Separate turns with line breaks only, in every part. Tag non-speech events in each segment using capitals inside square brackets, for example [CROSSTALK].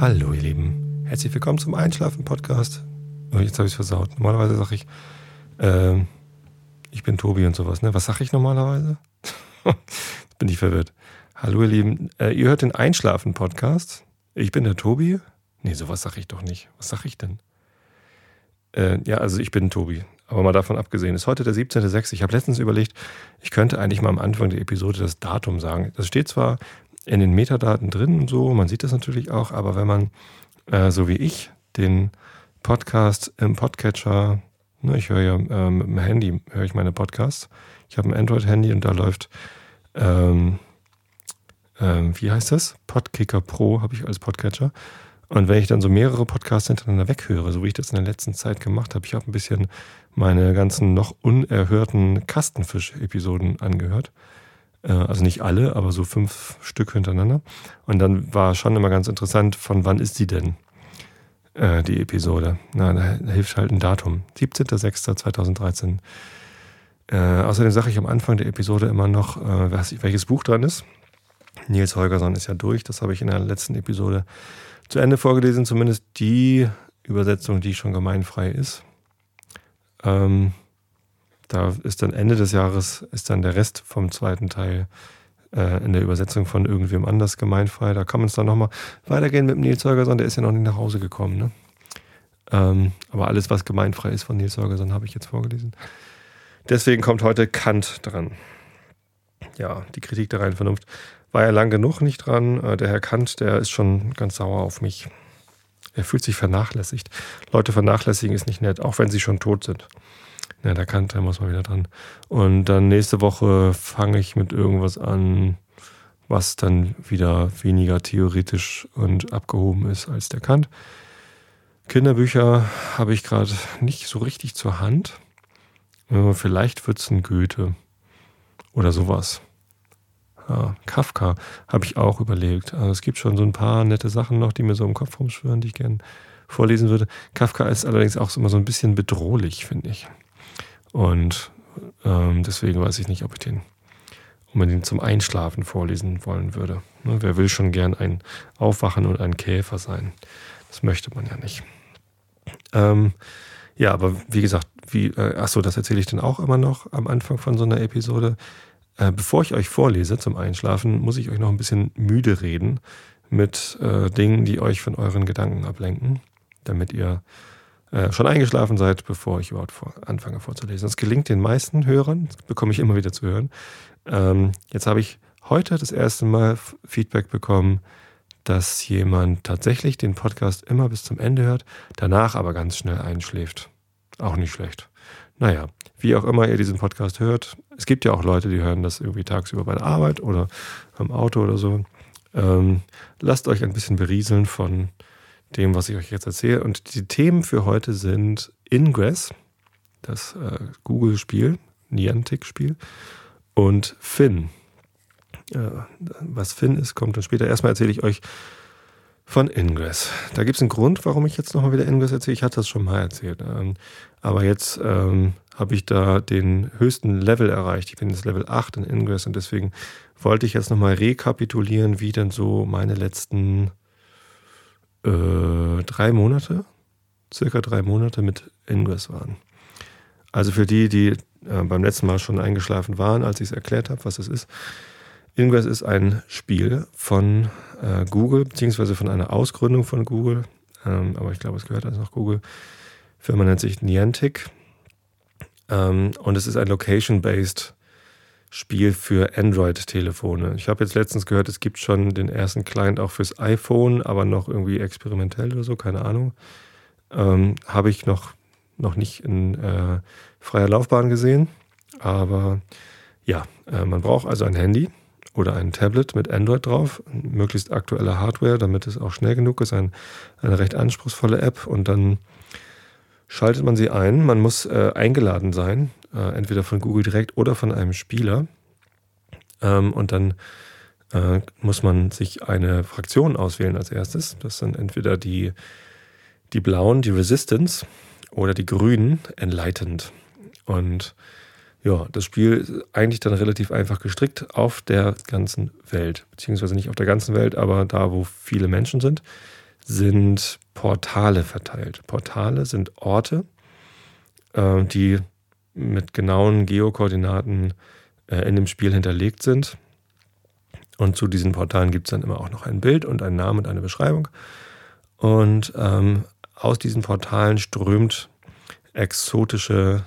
Hallo ihr Lieben, herzlich willkommen zum Einschlafen-Podcast. Oh, jetzt habe ich es versaut. Normalerweise sage ich, äh, ich bin Tobi und sowas. Ne? Was sage ich normalerweise? [LAUGHS] Bin ich verwirrt. Hallo ihr Lieben, äh, ihr hört den Einschlafen-Podcast. Ich bin der Tobi. Nee, sowas sage ich doch nicht. Was sage ich denn? Äh, ja, also ich bin Tobi. Aber mal davon abgesehen, ist heute der 17.06. Ich habe letztens überlegt, ich könnte eigentlich mal am Anfang der Episode das Datum sagen. Das steht zwar in den Metadaten drin und so, man sieht das natürlich auch, aber wenn man, äh, so wie ich, den Podcast im Podcatcher, ne, ich höre ja äh, mit dem Handy, höre ich meine Podcasts. Ich habe ein Android-Handy und da läuft, ähm, ähm, wie heißt das? Podkicker Pro habe ich als Podcatcher. Und wenn ich dann so mehrere Podcasts hintereinander weghöre, so wie ich das in der letzten Zeit gemacht habe, ich habe ein bisschen meine ganzen noch unerhörten Kastenfisch-Episoden angehört. Äh, also nicht alle, aber so fünf Stück hintereinander. Und dann war schon immer ganz interessant, von wann ist die denn, äh, die Episode. Na, da hilft halt ein Datum. 17.06.2013. Äh, außerdem sage ich am Anfang der Episode immer noch, äh, welches Buch dran ist. Nils Holgersson ist ja durch, das habe ich in der letzten Episode zu Ende vorgelesen, zumindest die Übersetzung, die schon gemeinfrei ist. Ähm, da ist dann Ende des Jahres, ist dann der Rest vom zweiten Teil äh, in der Übersetzung von irgendwem anders gemeinfrei. Da kann man es dann nochmal weitergehen mit Nils Holgersson, der ist ja noch nicht nach Hause gekommen. Ne? Ähm, aber alles, was gemeinfrei ist von Nils Holgersson, habe ich jetzt vorgelesen. Deswegen kommt heute Kant dran. Ja, die Kritik der reinen Vernunft war ja lang genug nicht dran. Äh, der Herr Kant, der ist schon ganz sauer auf mich. Er fühlt sich vernachlässigt. Leute vernachlässigen ist nicht nett, auch wenn sie schon tot sind. Ja, der Kant, da muss man wieder dran. Und dann nächste Woche fange ich mit irgendwas an, was dann wieder weniger theoretisch und abgehoben ist als der Kant. Kinderbücher habe ich gerade nicht so richtig zur Hand. Vielleicht wird es ein Goethe oder sowas. Ja, Kafka habe ich auch überlegt. Also es gibt schon so ein paar nette Sachen noch, die mir so im Kopf rumschwören, die ich gerne vorlesen würde. Kafka ist allerdings auch immer so ein bisschen bedrohlich, finde ich. Und ähm, deswegen weiß ich nicht, ob ich den unbedingt zum Einschlafen vorlesen wollen würde. Ne, wer will schon gern ein Aufwachen und ein Käfer sein? Das möchte man ja nicht. Ähm, ja, aber wie gesagt, wie, äh, achso, das erzähle ich dann auch immer noch am Anfang von so einer Episode. Äh, bevor ich euch vorlese zum Einschlafen, muss ich euch noch ein bisschen müde reden mit äh, Dingen, die euch von euren Gedanken ablenken, damit ihr äh, schon eingeschlafen seid, bevor ich überhaupt vor, anfange vorzulesen. Das gelingt den meisten Hörern, das bekomme ich immer wieder zu hören. Ähm, jetzt habe ich heute das erste Mal Feedback bekommen, dass jemand tatsächlich den Podcast immer bis zum Ende hört, danach aber ganz schnell einschläft. Auch nicht schlecht. Naja, wie auch immer ihr diesen Podcast hört, es gibt ja auch Leute, die hören das irgendwie tagsüber bei der Arbeit oder am Auto oder so. Ähm, lasst euch ein bisschen berieseln von dem, was ich euch jetzt erzähle. Und die Themen für heute sind Ingress, das äh, Google-Spiel, Niantic-Spiel, und Finn. Äh, was Finn ist, kommt dann später. Erstmal erzähle ich euch von Ingress. Da gibt es einen Grund, warum ich jetzt nochmal wieder Ingress erzähle. Ich hatte das schon mal erzählt. Ähm, aber jetzt ähm, habe ich da den höchsten Level erreicht. Ich bin jetzt Level 8 in Ingress und deswegen wollte ich jetzt nochmal rekapitulieren, wie denn so meine letzten äh, drei Monate, circa drei Monate mit Ingress waren. Also für die, die äh, beim letzten Mal schon eingeschlafen waren, als ich es erklärt habe, was es ist. Ingress ist ein Spiel von äh, Google, beziehungsweise von einer Ausgründung von Google. Ähm, aber ich glaube, es gehört also noch Google. Firma nennt sich Niantic. Ähm, und es ist ein Location-based Spiel für Android-Telefone. Ich habe jetzt letztens gehört, es gibt schon den ersten Client auch fürs iPhone, aber noch irgendwie experimentell oder so, keine Ahnung. Ähm, habe ich noch, noch nicht in äh, freier Laufbahn gesehen. Aber ja, äh, man braucht also ein Handy oder ein Tablet mit Android drauf, möglichst aktuelle Hardware, damit es auch schnell genug ist. Ein, eine recht anspruchsvolle App und dann schaltet man sie ein. Man muss äh, eingeladen sein äh, entweder von Google direkt oder von einem Spieler. Ähm, und dann äh, muss man sich eine Fraktion auswählen als erstes. Das sind entweder die, die blauen, die Resistance, oder die grünen, Enlightened. Und ja, das Spiel ist eigentlich dann relativ einfach gestrickt auf der ganzen Welt. Beziehungsweise nicht auf der ganzen Welt, aber da, wo viele Menschen sind, sind Portale verteilt. Portale sind Orte, äh, die mit genauen Geokoordinaten äh, in dem Spiel hinterlegt sind. Und zu diesen Portalen gibt es dann immer auch noch ein Bild und einen Namen und eine Beschreibung. Und ähm, aus diesen Portalen strömt exotische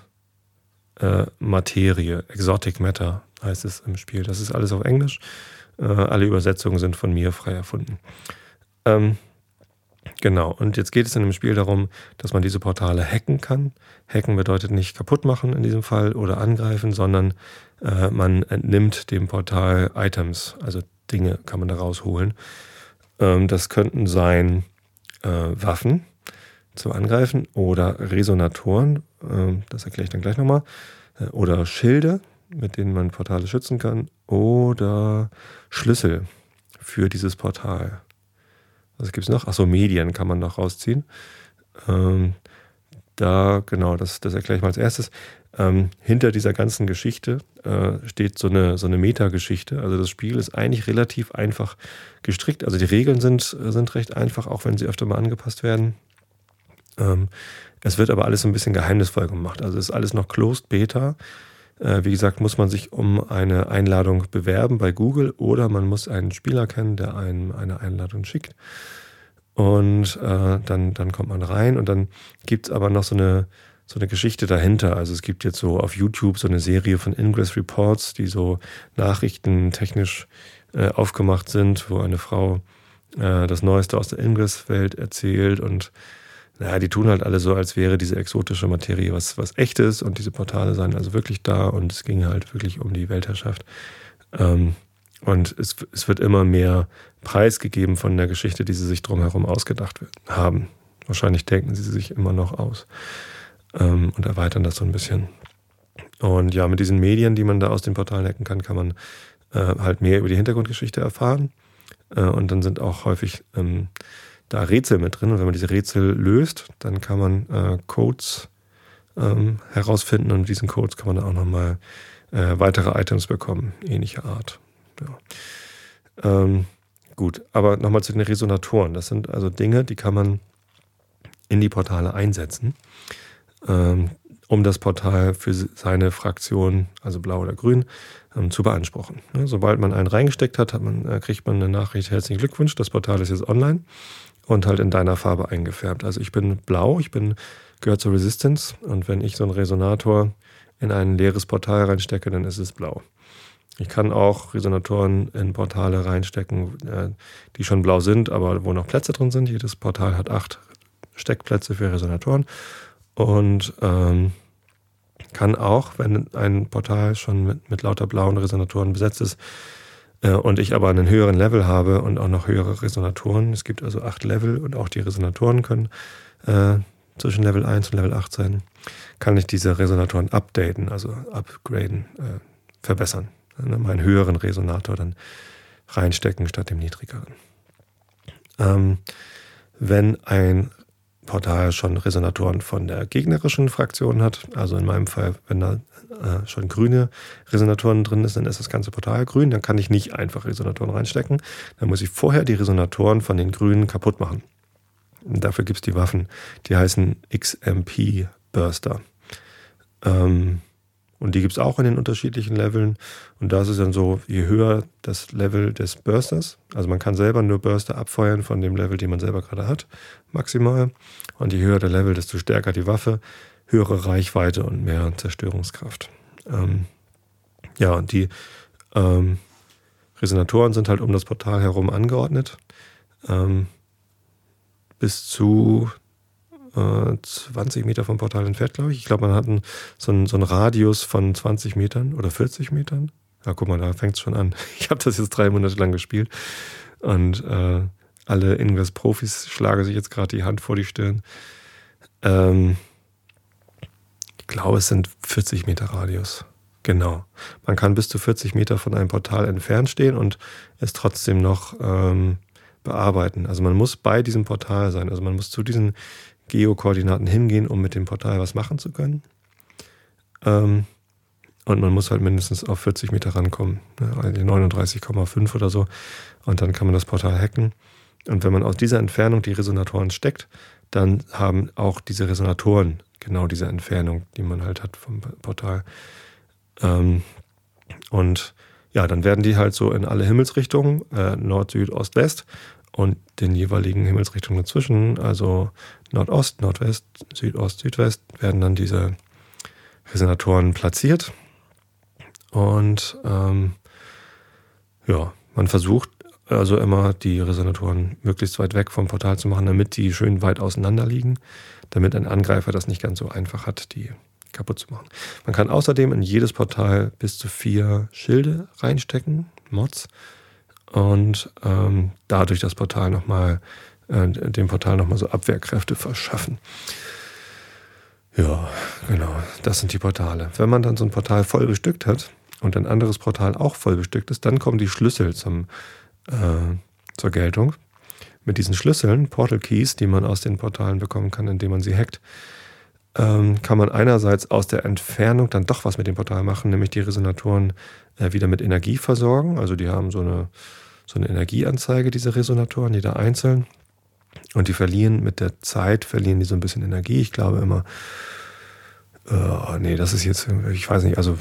äh, Materie, Exotic Matter heißt es im Spiel. Das ist alles auf Englisch. Äh, alle Übersetzungen sind von mir frei erfunden. Ähm, genau, und jetzt geht es in dem Spiel darum, dass man diese Portale hacken kann. Hacken bedeutet nicht kaputt machen in diesem Fall oder angreifen, sondern äh, man entnimmt dem Portal Items, also Dinge kann man da rausholen. Ähm, das könnten sein äh, Waffen zum Angreifen oder Resonatoren, äh, das erkläre ich dann gleich nochmal, äh, oder Schilde, mit denen man Portale schützen kann, oder Schlüssel für dieses Portal. Was gibt es noch? Achso, Medien kann man noch rausziehen. Ähm, da, genau, das, das erkläre ich mal als erstes. Ähm, hinter dieser ganzen Geschichte äh, steht so eine, so eine Metageschichte. Also das Spiel ist eigentlich relativ einfach gestrickt. Also die Regeln sind, sind recht einfach, auch wenn sie öfter mal angepasst werden. Ähm, es wird aber alles so ein bisschen geheimnisvoll gemacht. Also es ist alles noch Closed Beta. Äh, wie gesagt, muss man sich um eine Einladung bewerben bei Google oder man muss einen Spieler kennen, der einem eine Einladung schickt. Und äh, dann, dann kommt man rein und dann gibt es aber noch so eine, so eine Geschichte dahinter. Also es gibt jetzt so auf YouTube so eine Serie von Ingress Reports, die so nachrichtentechnisch äh, aufgemacht sind, wo eine Frau äh, das Neueste aus der Ingress-Welt erzählt und naja, die tun halt alle so, als wäre diese exotische Materie was, was echtes und diese Portale seien also wirklich da und es ging halt wirklich um die Weltherrschaft. Ähm, und es, es wird immer mehr preisgegeben von der Geschichte, die sie sich drumherum ausgedacht haben. Wahrscheinlich denken sie sich immer noch aus ähm, und erweitern das so ein bisschen. Und ja, mit diesen Medien, die man da aus den Portalen hacken kann, kann man äh, halt mehr über die Hintergrundgeschichte erfahren. Äh, und dann sind auch häufig ähm, da Rätsel mit drin. Und wenn man diese Rätsel löst, dann kann man äh, Codes ähm, herausfinden und diesen Codes kann man dann auch nochmal äh, weitere Items bekommen, ähnliche Art. Ja. Ähm, gut, aber nochmal zu den Resonatoren. Das sind also Dinge, die kann man in die Portale einsetzen, ähm, um das Portal für seine Fraktion, also blau oder grün, ähm, zu beanspruchen. Ja, sobald man einen reingesteckt hat, hat man, äh, kriegt man eine Nachricht, herzlichen Glückwunsch, das Portal ist jetzt online und halt in deiner Farbe eingefärbt. Also ich bin blau, ich bin gehört zur Resistance und wenn ich so einen Resonator in ein leeres Portal reinstecke, dann ist es blau. Ich kann auch Resonatoren in Portale reinstecken, äh, die schon blau sind, aber wo noch Plätze drin sind. Jedes Portal hat acht Steckplätze für Resonatoren und ähm, kann auch, wenn ein Portal schon mit, mit lauter blauen Resonatoren besetzt ist, und ich aber einen höheren Level habe und auch noch höhere Resonatoren. Es gibt also acht Level und auch die Resonatoren können äh, zwischen Level 1 und Level 8 sein, kann ich diese Resonatoren updaten, also upgraden, äh, verbessern. Ne, meinen höheren Resonator dann reinstecken statt dem niedrigeren. Ähm, wenn ein Portal schon Resonatoren von der gegnerischen Fraktion hat. Also in meinem Fall, wenn da äh, schon grüne Resonatoren drin ist, dann ist das ganze Portal grün. Dann kann ich nicht einfach Resonatoren reinstecken. Dann muss ich vorher die Resonatoren von den grünen kaputt machen. Und dafür gibt es die Waffen, die heißen XMP Burster. Ähm, und die gibt es auch in den unterschiedlichen Leveln. Und da ist es dann so, je höher das Level des Bursters, also man kann selber nur Burster abfeuern von dem Level, den man selber gerade hat, maximal. Und je höher der Level, desto stärker die Waffe, höhere Reichweite und mehr Zerstörungskraft. Ähm, ja, und die ähm, Resonatoren sind halt um das Portal herum angeordnet. Ähm, bis zu 20 äh, Meter vom Portal entfernt, glaube ich. Ich glaube, man hat einen, so, einen, so einen Radius von 20 Metern oder 40 Metern. Ja, guck mal, da fängt es schon an. [LAUGHS] Ich habe das jetzt drei Monate lang gespielt und äh, alle Ingress-Profis schlagen sich jetzt gerade die Hand vor die Stirn. Ähm, ich glaube, es sind 40 Meter Radius. Genau. Man kann bis zu 40 Meter von einem Portal entfernt stehen und es trotzdem noch ähm, bearbeiten. Also man muss bei diesem Portal sein. Also man muss zu diesen Geokoordinaten hingehen, um mit dem Portal was machen zu können. Ähm, und man muss halt mindestens auf 40 Meter rankommen, ne, 39,5 oder so. Und dann kann man das Portal hacken. Und wenn man aus dieser Entfernung die Resonatoren steckt, dann haben auch diese Resonatoren genau diese Entfernung, die man halt hat vom Portal. Ähm, und ja, dann werden die halt so in alle Himmelsrichtungen, äh, Nord, Süd, Ost, West und den jeweiligen Himmelsrichtungen dazwischen, also Nordost, Nordwest, Südost, Südwest, werden dann diese Resonatoren platziert. Und ähm, ja, man versucht also immer die Resonatoren möglichst weit weg vom Portal zu machen, damit die schön weit auseinander liegen, damit ein Angreifer das nicht ganz so einfach hat, die kaputt zu machen. Man kann außerdem in jedes Portal bis zu vier Schilde reinstecken, Mods, und ähm, dadurch das Portal nochmal, äh, dem Portal nochmal so Abwehrkräfte verschaffen. Ja, genau, das sind die Portale. Wenn man dann so ein Portal voll bestückt hat und ein anderes Portal auch voll bestückt ist, dann kommen die Schlüssel zum, äh, zur Geltung. Mit diesen Schlüsseln, Portal Keys, die man aus den Portalen bekommen kann, indem man sie hackt, ähm, kann man einerseits aus der Entfernung dann doch was mit dem Portal machen, nämlich die Resonatoren äh, wieder mit Energie versorgen. Also die haben so eine, so eine Energieanzeige, diese Resonatoren, jeder einzeln. Und die verlieren mit der Zeit, verlieren die so ein bisschen Energie. Ich glaube immer, äh, nee, das ist jetzt, ich weiß nicht, also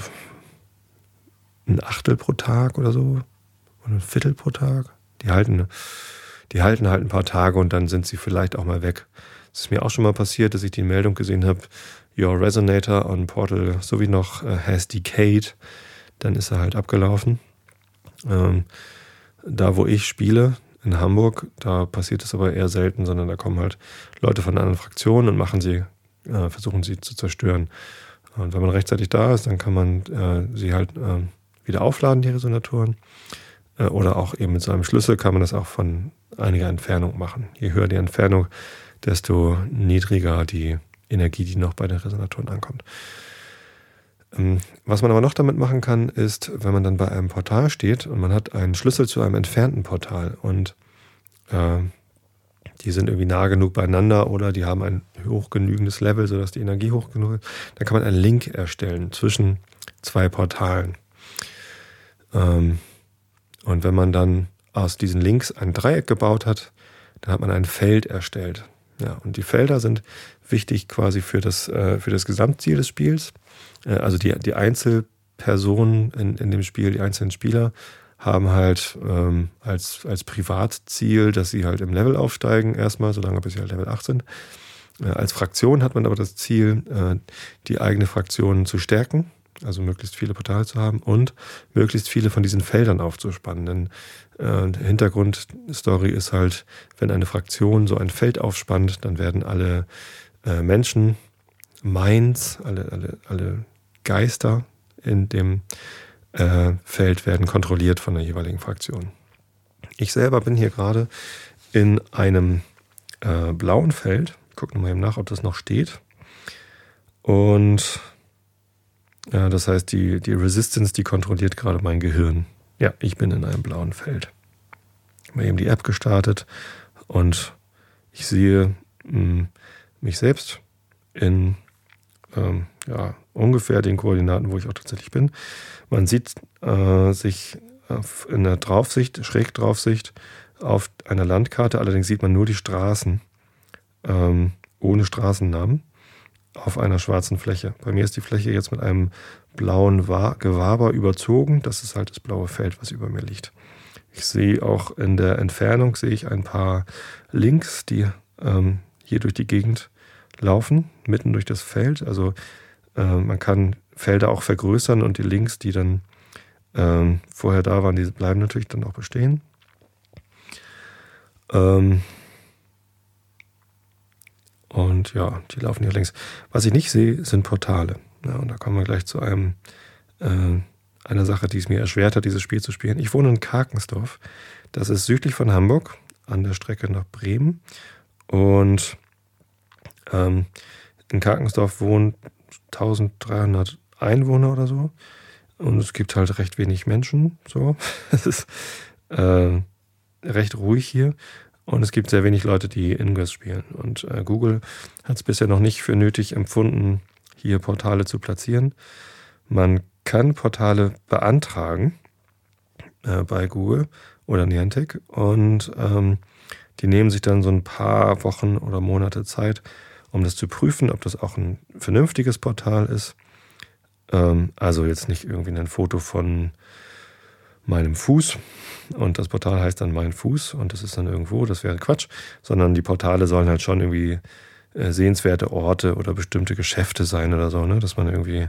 ein Achtel pro Tag oder so. Oder ein Viertel pro Tag. Die halten, die halten halt ein paar Tage und dann sind sie vielleicht auch mal weg. Es ist mir auch schon mal passiert, dass ich die Meldung gesehen habe, Your Resonator on Portal sowie noch uh, has decayed. Dann ist er halt abgelaufen. Ähm, da, wo ich spiele, in Hamburg, da passiert es aber eher selten, sondern da kommen halt Leute von anderen Fraktionen und machen sie, äh, versuchen sie zu zerstören. Und wenn man rechtzeitig da ist, dann kann man äh, sie halt äh, wieder aufladen, die Resonatoren. Äh, oder auch eben mit so einem Schlüssel kann man das auch von einiger Entfernung machen. Je höher die Entfernung, desto niedriger die Energie, die noch bei den Resonatoren ankommt. Ähm, was man aber noch damit machen kann, ist, wenn man dann bei einem Portal steht und man hat einen Schlüssel zu einem entfernten Portal und äh, die sind irgendwie nah genug beieinander oder die haben ein hoch genügendes Level, sodass die Energie hoch genug ist, dann kann man einen Link erstellen zwischen zwei Portalen. Ähm, und wenn man dann aus diesen Links ein Dreieck gebaut hat, dann hat man ein Feld erstellt. Ja, und die Felder sind wichtig quasi für das, äh, für das Gesamtziel des Spiels. Äh, also die, die Einzelpersonen in, in dem Spiel, die einzelnen Spieler, haben halt ähm, als, als Privatziel, dass sie halt im Level aufsteigen, erstmal, solange bis sie halt Level 8 sind. Äh, als Fraktion hat man aber das Ziel, äh, die eigene Fraktion zu stärken, also möglichst viele Portale zu haben und möglichst viele von diesen Feldern aufzuspannen. Denn äh, Hintergrundstory ist halt, wenn eine Fraktion so ein Feld aufspannt, dann werden alle äh, Menschen, Minds, alle, alle, alle Geister in dem äh, Feld werden kontrolliert von der jeweiligen Fraktion. Ich selber bin hier gerade in einem äh, blauen Feld. Gucken wir mal eben nach, ob das noch steht. Und das heißt, die, die Resistance, die kontrolliert gerade mein Gehirn. Ja, ich bin in einem blauen Feld. Ich habe eben die App gestartet und ich sehe mh, hm, mich selbst in ähm, ja, ungefähr den Koordinaten, wo ich auch tatsächlich bin. Man sieht äh, sich in der Draufsicht, Schrägdraufsicht auf einer Landkarte, allerdings sieht man nur die Straßen ähm, ohne Straßennamen auf einer schwarzen Fläche. Bei mir ist die Fläche jetzt mit einem blauen Gewaber überzogen. Das ist halt das blaue Feld, was über mir liegt. Ich sehe auch in der Entfernung sehe ich ein paar Links, die ähm, hier durch die Gegend laufen, mitten durch das Feld. Also äh, man kann Felder auch vergrößern und die Links, die dann ähm, vorher da waren, die bleiben natürlich dann auch bestehen. Ähm und ja, die laufen hier längs. Was ich nicht sehe, sind Portale. Ja, und da kommen wir gleich zu einem, äh, einer Sache, die es mir erschwert hat, dieses Spiel zu spielen. Ich wohne in Karkensdorf. Das ist südlich von Hamburg, an der Strecke nach Bremen. Und ähm, in Karkensdorf wohnen 1300 Einwohner oder so. Und es gibt halt recht wenig Menschen. So. [LAUGHS] Es ist äh, recht ruhig hier. Und es gibt sehr wenig Leute, die Ingress spielen. Und äh, Google hat es bisher noch nicht für nötig empfunden, hier Portale zu platzieren. Man kann Portale beantragen äh, bei Google oder Niantic und ähm, Die nehmen sich dann so ein paar Wochen oder Monate Zeit, um das zu prüfen, ob das auch ein vernünftiges Portal ist. Ähm, also jetzt nicht irgendwie ein Foto von meinem Fuß und das Portal heißt dann mein Fuß und das ist dann irgendwo, das wäre Quatsch, sondern die Portale sollen halt schon irgendwie äh, sehenswerte Orte oder bestimmte Geschäfte sein oder so, ne? dass man irgendwie,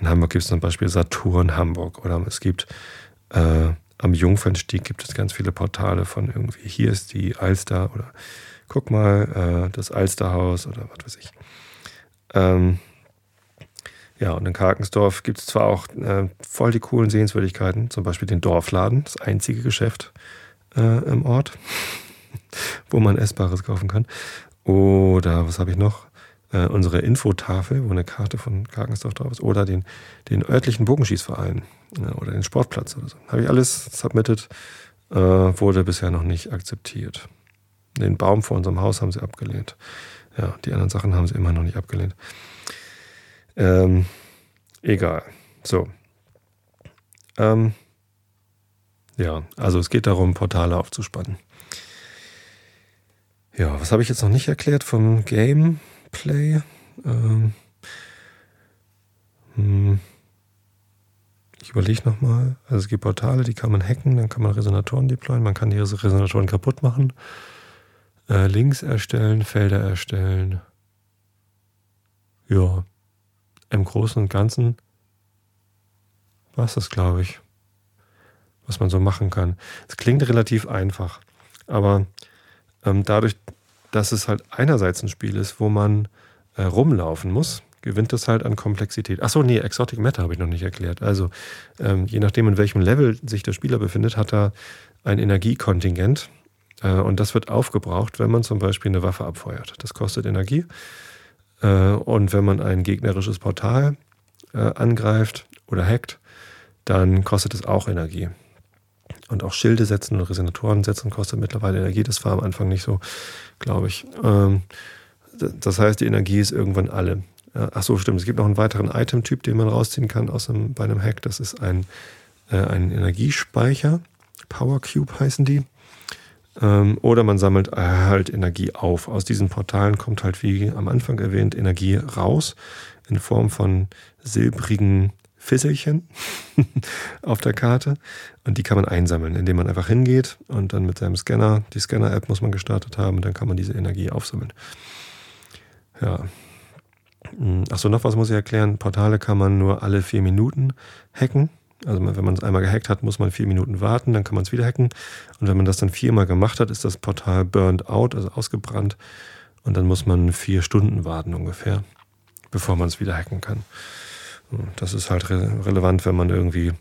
in Hamburg gibt es zum Beispiel Saturn Hamburg oder es gibt äh, am Jungfernstieg gibt es ganz viele Portale von irgendwie, hier ist die Alster oder guck mal, äh, das Alsterhaus oder was weiß ich. Ähm, ja, und in Karkensdorf gibt es zwar auch äh, voll die coolen Sehenswürdigkeiten, zum Beispiel den Dorfladen, das einzige Geschäft äh, im Ort, [LAUGHS] wo man Essbares kaufen kann. Oder was habe ich noch? Äh, unsere Infotafel, wo eine Karte von Karkensdorf drauf ist. Oder den, den örtlichen Bogenschießverein äh, oder den Sportplatz oder so. Habe ich alles submitted, äh, wurde bisher noch nicht akzeptiert. Den Baum vor unserem Haus haben sie abgelehnt. Ja, die anderen Sachen haben sie immer noch nicht abgelehnt. Ähm, egal. So. Ähm, ja, also es geht darum, Portale aufzuspannen. Ja, was habe ich jetzt noch nicht erklärt vom Gameplay? Ähm, hm, ich überlege nochmal. Also es gibt Portale, die kann man hacken, dann kann man Resonatoren deployen, man kann die Resonatoren kaputt machen, äh, Links erstellen, Felder erstellen. Ja, im Großen und Ganzen war es das, glaube ich, was man so machen kann. Es klingt relativ einfach, aber ähm, dadurch, dass es halt einerseits ein Spiel ist, wo man äh, rumlaufen muss, gewinnt es halt an Komplexität. Achso, nee, Exotic Matter habe ich noch nicht erklärt. Also, ähm, je nachdem, in welchem Level sich der Spieler befindet, hat er ein Energiekontingent. Äh, und das wird aufgebraucht, wenn man zum Beispiel eine Waffe abfeuert. Das kostet Energie. Äh, und wenn man ein gegnerisches Portal äh, angreift oder hackt, dann kostet es auch Energie. Und auch Schilde setzen und Resonatoren setzen kostet mittlerweile Energie. Das war am Anfang nicht so, glaube ich. Ähm, das heißt, die Energie ist irgendwann alle. Ach so, stimmt. Es gibt noch einen weiteren Item-Typ, den man rausziehen kann aus einem, bei einem Hack. Das ist ein, äh, ein Energiespeicher. Power Cube heißen die. Ähm, oder man sammelt halt Energie auf. Aus diesen Portalen kommt halt, wie am Anfang erwähnt, Energie raus in Form von silbrigen Fisselchen [LAUGHS] auf der Karte. Und die kann man einsammeln, indem man einfach hingeht und dann mit seinem Scanner, die Scanner-App muss man gestartet haben, und dann kann man diese Energie aufsammeln. Ja. Hm, Achso, noch was muss ich erklären. Portale kann man nur alle vier Minuten hacken. Also wenn man es einmal gehackt hat, muss man vier Minuten warten, dann kann man es wieder hacken. Und wenn man das dann viermal gemacht hat, ist das Portal burned out, also ausgebrannt. Und dann muss man vier Stunden warten ungefähr, bevor man es wieder hacken kann. Das ist halt re relevant, wenn man irgendwie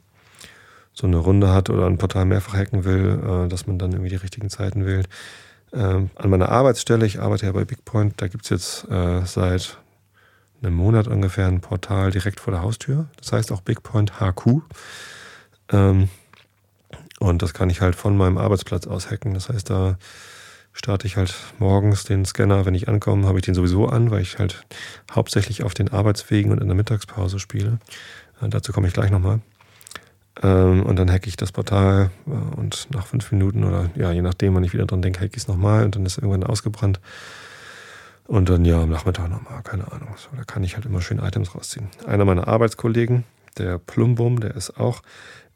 so eine Runde hat oder ein Portal mehrfach hacken will, äh, dass man dann irgendwie die richtigen Zeiten wählt. Ähm, an meiner Arbeitsstelle, ich arbeite ja bei BigPoint, da gibt es jetzt äh, seit einem Monat ungefähr ein Portal direkt vor der Haustür. Das heißt auch BigPoint HQ. Ähm, und das kann ich halt von meinem Arbeitsplatz aus hacken. Das heißt, da starte ich halt morgens den Scanner, wenn ich ankomme, habe ich den sowieso an, weil ich halt hauptsächlich auf den Arbeitswegen und in der Mittagspause spiele. Äh, dazu komme ich gleich nochmal. Ähm, und dann hacke ich das Portal äh, und nach fünf Minuten oder ja, je nachdem, wann ich wieder dran denke, hacke ich es nochmal und dann ist irgendwann ausgebrannt. Und dann ja am Nachmittag nochmal, keine Ahnung. So, da kann ich halt immer schön Items rausziehen. Einer meiner Arbeitskollegen, der Plumbum, der ist auch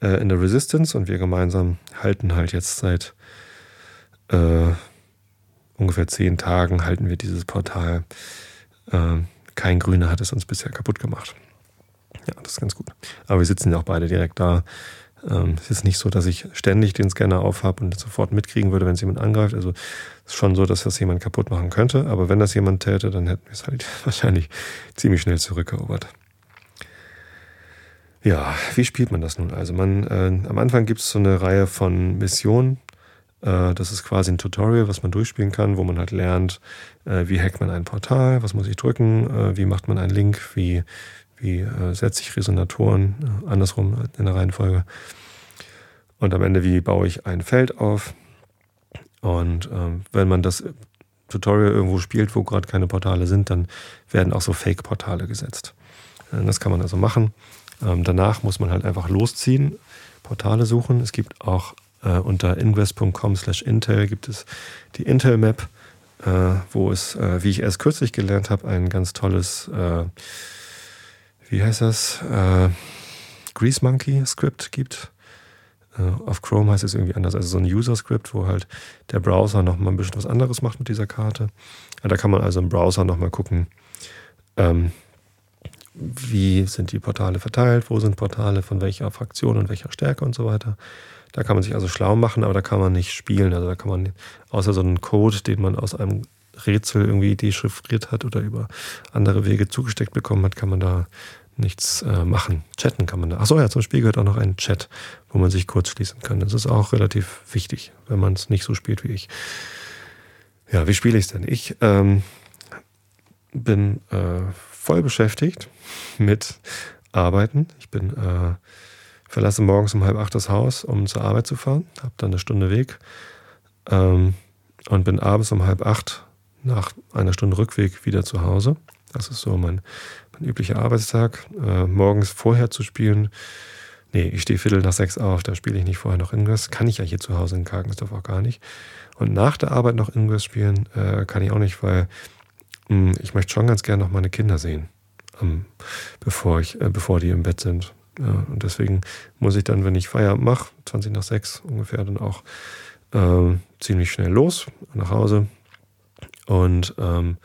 äh, in der Resistance und wir gemeinsam halten halt jetzt seit äh, ungefähr zehn Tagen halten wir dieses Portal. Äh, kein Grüner hat es uns bisher kaputt gemacht. Ja, das ist ganz gut. Aber wir sitzen ja auch beide direkt da. Ähm, es ist nicht so, dass ich ständig den Scanner aufhab und sofort mitkriegen würde, wenn es jemand angreift. Also es ist schon so, dass das jemand kaputt machen könnte. Aber wenn das jemand täte, dann hätten wir es halt [LAUGHS] wahrscheinlich ziemlich schnell zurückerobert. Ja, wie spielt man das nun? Also man, äh, am Anfang gibt es so eine Reihe von Missionen. Äh, das ist quasi ein Tutorial, was man durchspielen kann, wo man halt lernt, äh, wie hackt man ein Portal, was muss ich drücken, äh, wie macht man einen Link, wie, wie äh, setze ich Resonatoren, äh, andersrum in der Reihenfolge. Und am Ende, wie baue ich ein Feld auf. Und ähm, wenn man das Tutorial irgendwo spielt, wo gerade keine Portale sind, dann werden auch so Fake-Portale gesetzt. Äh, das kann man also machen. Ähm, danach muss man halt einfach losziehen, Portale suchen. Es gibt auch Äh, unter invest.com slash Intel gibt es die Intel Map, äh, wo es, äh, wie ich erst kürzlich gelernt habe, ein ganz tolles, äh, wie heißt das, äh, Grease Monkey Script gibt. Äh, auf Chrome heißt es irgendwie anders, also so ein User-Script, wo halt der Browser nochmal ein bisschen was anderes macht mit dieser Karte. Da kann man also im Browser nochmal gucken, ähm, wie sind die Portale verteilt, wo sind Portale von welcher Fraktion und welcher Stärke und so weiter. Da kann man sich also schlau machen, aber da kann man nicht spielen. Also da kann man außer so einen Code, den man aus einem Rätsel irgendwie dechiffriert hat oder über andere Wege zugesteckt bekommen hat, kann man da nichts äh, machen. Chatten kann man da. Achso, ja, zum Spiel gehört auch noch ein Chat, wo man sich kurz schließen kann. Das ist auch relativ wichtig, wenn man es nicht so spielt wie ich. Ja, wie spiele ich es denn? Ich ähm, bin äh, voll beschäftigt mit Arbeiten. Ich bin äh, verlasse morgens um halb acht das Haus, um zur Arbeit zu fahren, habe dann eine Stunde Weg ähm, und bin abends um halb acht nach einer Stunde Rückweg wieder zu Hause. Das ist so mein, mein üblicher Arbeitstag. Äh, morgens vorher zu spielen, nee, ich stehe Viertel nach sechs auf, da spiele ich nicht vorher noch Ingress. Kann ich ja hier zu Hause in Karkensdorf auch gar nicht. Und nach der Arbeit noch Ingress spielen, äh, kann ich auch nicht, weil mh, hm, ich möchte schon ganz gerne noch meine Kinder sehen, ähm, bevor, ich, äh, bevor die im Bett sind. Ja, und deswegen muss ich dann, wenn ich Feierabend mache, 20 nach 6 ungefähr, dann auch äh, ziemlich schnell los nach Hause. Und ähm,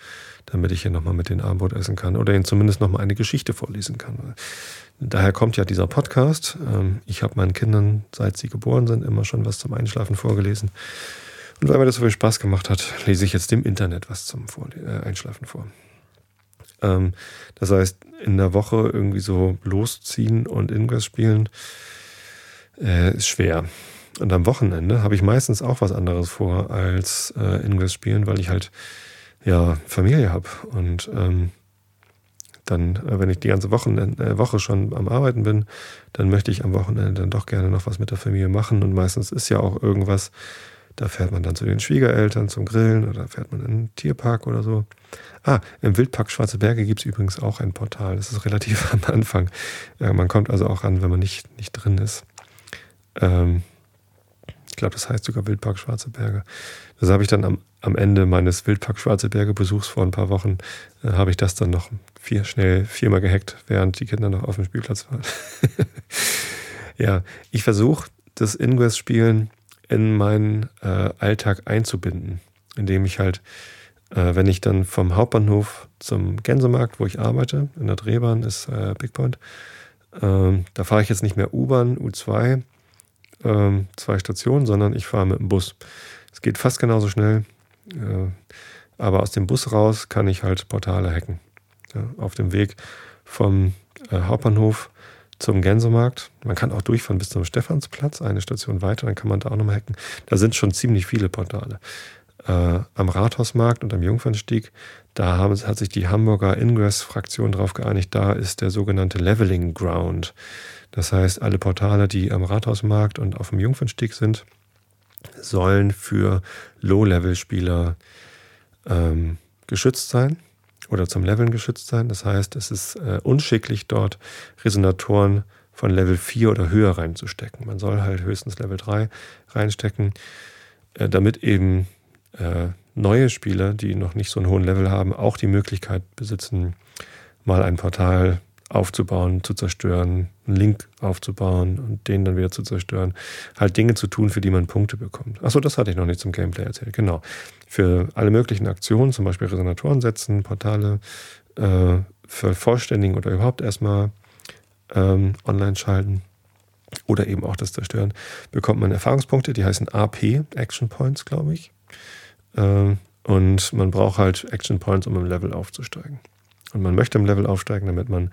damit ich hier nochmal mit den Abendbrot essen kann oder ihnen zumindest nochmal eine Geschichte vorlesen kann. Daher kommt ja dieser Podcast. Ähm, ich habe meinen Kindern, seit sie geboren sind, immer schon was zum Einschlafen vorgelesen. Und weil mir das so viel Spaß gemacht hat, lese ich jetzt dem Internet was zum Vorle äh, Einschlafen vor. Ähm, das heißt, in der Woche irgendwie so losziehen und Ingress spielen äh, ist schwer. Und am Wochenende habe ich meistens auch was anderes vor als äh, Ingress spielen, weil ich halt ja Familie habe. Und ähm, dann, äh, wenn ich die ganze Woche, äh, Woche schon am Arbeiten bin, dann möchte ich am Wochenende dann doch gerne noch was mit der Familie machen. Und meistens ist ja auch irgendwas, da fährt man dann zu den Schwiegereltern zum Grillen oder fährt man in einen Tierpark oder so. Ah, im Wildpark Schwarze Berge gibt es übrigens auch ein Portal. Das ist relativ [LAUGHS] am Anfang. Ja, man kommt also auch ran, wenn man nicht, nicht drin ist. Ähm, ich glaube, das heißt sogar Wildpark Schwarze Berge. Das habe ich dann am, am Ende meines Wildpark Schwarze Berge Besuchs vor ein paar Wochen, äh, habe ich das dann noch vier, schnell viermal gehackt, während die Kinder noch auf dem Spielplatz waren. [LAUGHS] ja, ich versuche das Ingress-Spielen in meinen äh, Alltag einzubinden, indem ich halt, äh, wenn ich dann vom Hauptbahnhof zum Gänsemarkt, wo ich arbeite, in der Drehbahn ist äh, Big Point, ähm, da fahre ich jetzt nicht mehr U-Bahn, U2, ähm, zwei Stationen, sondern ich fahre mit dem Bus. Es geht fast genauso schnell, äh, aber aus dem Bus raus kann ich halt Portale hacken. Ja, auf dem Weg vom äh, Hauptbahnhof zum Gänsemarkt. Man kann auch durchfahren bis zum Stephansplatz, eine Station weiter, dann kann man da auch nochmal hacken. Da sind schon ziemlich viele Portale. Äh, am Rathausmarkt und am Jungfernstieg, da haben, hat sich die Hamburger Ingress-Fraktion darauf geeinigt, da ist der sogenannte Leveling Ground. Das heißt, alle Portale, die am Rathausmarkt und auf dem Jungfernstieg sind, sollen für Low-Level-Spieler ähm, geschützt sein oder zum Leveln geschützt sein. Das heißt, es ist äh, unschicklich, dort Resonatoren von Level 4 oder höher reinzustecken. Man soll halt höchstens Level 3 reinstecken, äh, damit eben äh, neue Spieler, die noch nicht so einen hohen Level haben, auch die Möglichkeit besitzen, mal ein Portal aufzubauen, zu zerstören, einen Link aufzubauen und den dann wieder zu zerstören. Halt Dinge zu tun, für die man Punkte bekommt. Achso, das hatte ich noch nicht zum Gameplay erzählt. Genau. Für alle möglichen Aktionen, zum Beispiel Resonatoren setzen, Portale äh, vervollständigen oder überhaupt erstmal ähm, online schalten oder eben auch das Zerstören, bekommt man Erfahrungspunkte, die heißen AP, Action Points, glaube ich. Äh, und man braucht halt Action Points, um im Level aufzusteigen. Und man möchte im Level aufsteigen, damit man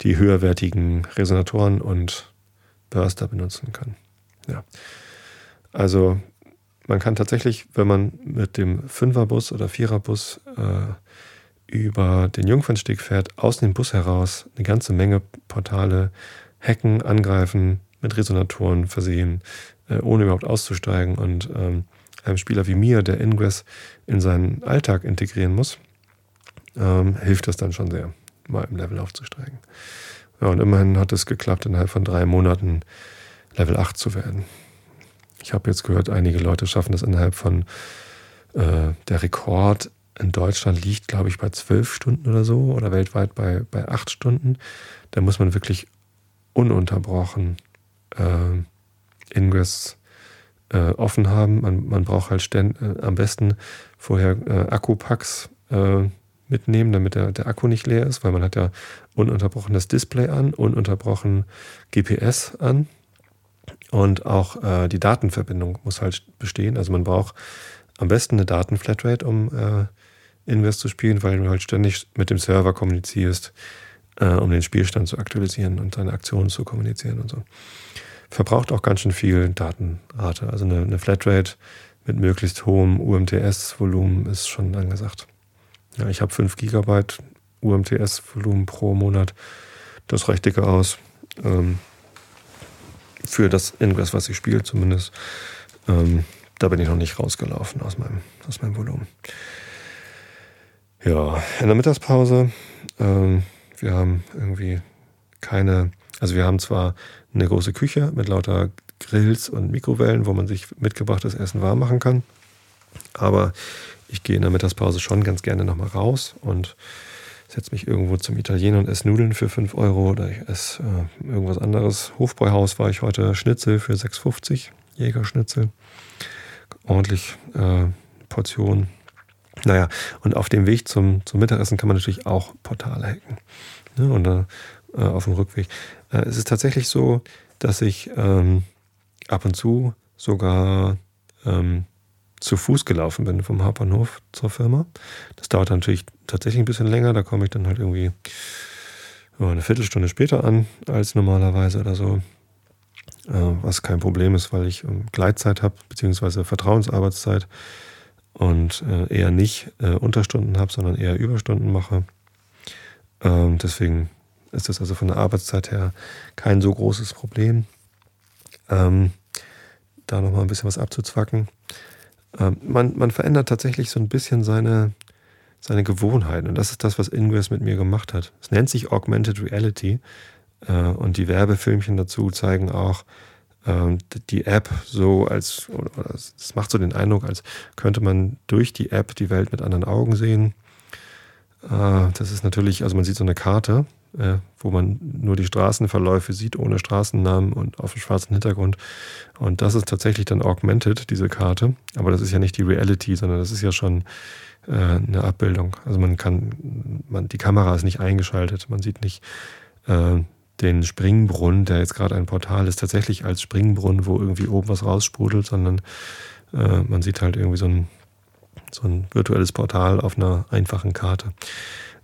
die höherwertigen Resonatoren und Burster benutzen kann. Ja. Also man kann tatsächlich, wenn man mit dem Fünferbus oder Viererbus äh, über den Jungfernstieg fährt, aus dem Bus heraus eine ganze Menge Portale hacken, angreifen, mit Resonatoren versehen, äh, ohne überhaupt auszusteigen und ähm, einem Spieler wie mir, der Ingress in seinen Alltag integrieren muss, ähm, hilft das dann schon sehr, mal im Level aufzusteigen. Ja, und immerhin hat es geklappt, innerhalb von drei Monaten Level 8 zu werden. Ich habe jetzt gehört, einige Leute schaffen das innerhalb von, äh, der Rekord in Deutschland liegt, glaube ich, bei zwölf Stunden oder so oder weltweit bei, bei acht Stunden. Da muss man wirklich ununterbrochen äh, Ingress äh, offen haben. Man, man braucht halt ständ, äh, am besten vorher äh, Akkupacks äh, mitnehmen, damit der, der Akku nicht leer ist, weil man hat ja ununterbrochen das Display an, ununterbrochen GPS an und auch äh, die Datenverbindung muss halt bestehen. Also man braucht am besten eine Datenflatrate, um äh, Invest zu spielen, weil du halt ständig mit dem Server kommunizierst, äh, um den Spielstand zu aktualisieren und deine Aktionen zu kommunizieren und so. Verbraucht auch ganz schön viel Datenrate. Also eine, eine Flatrate mit möglichst hohem UMTS-Volumen ist schon angesagt. Ja, ich habe 5 GB UMTS-Volumen pro Monat. Das reicht dicke aus. Ähm, für das Ingress, was ich spiele zumindest. Ähm, da bin ich noch nicht rausgelaufen aus meinem, aus meinem Volumen. Ja, in der Mittagspause, ähm, wir haben irgendwie keine, also wir haben zwar eine große Küche mit lauter Grills und Mikrowellen, wo man sich mitgebrachtes Essen warm machen kann, aber ich gehe in der Mittagspause schon ganz gerne nochmal raus und setze mich irgendwo zum Italiener und esse Nudeln für 5 Euro oder ich esse äh, irgendwas anderes. Hofbräuhaus war ich heute Schnitzel für 6,50, Jägerschnitzel. Ordentlich äh, Portion naja, und auf dem Weg zum, zum Mittagessen kann man natürlich auch Portale hacken. Ne? Und äh, auf dem Rückweg. Äh, es ist tatsächlich so, dass ich ähm, ab und zu sogar ähm, zu Fuß gelaufen bin vom Hauptbahnhof zur Firma. Das dauert natürlich tatsächlich ein bisschen länger. Da komme ich dann halt irgendwie eine Viertelstunde später an als normalerweise oder so. Äh, was kein Problem ist, weil ich ähm, Gleitzeit habe, beziehungsweise Vertrauensarbeitszeit und äh, eher nicht äh, Unterstunden habe, sondern eher Überstunden mache. Ähm, deswegen ist das also von der Arbeitszeit her kein so großes Problem, ähm, da nochmal ein bisschen was abzuzwacken. Ähm, man, man verändert tatsächlich so ein bisschen seine, seine Gewohnheiten und das ist das, was Ingress mit mir gemacht hat. Es nennt sich Augmented Reality äh, und die Werbefilmchen dazu zeigen auch, ähm, die App so als, oder es macht so den Eindruck, als könnte man durch die App die Welt mit anderen Augen sehen. Äh, das ist natürlich, also man sieht so eine Karte, äh, wo man nur die Straßenverläufe sieht, ohne Straßennamen und auf dem schwarzen Hintergrund. Und das ist tatsächlich dann augmented, diese Karte. Aber das ist ja nicht die Reality, sondern das ist ja schon äh, eine Abbildung. Also man kann, man, die Kamera ist nicht eingeschaltet, man sieht nicht den Springbrunnen, der jetzt gerade ein Portal ist, tatsächlich als Springbrunnen, wo irgendwie oben was raussprudelt, sondern äh, man sieht halt irgendwie so ein, so ein virtuelles Portal auf einer einfachen Karte.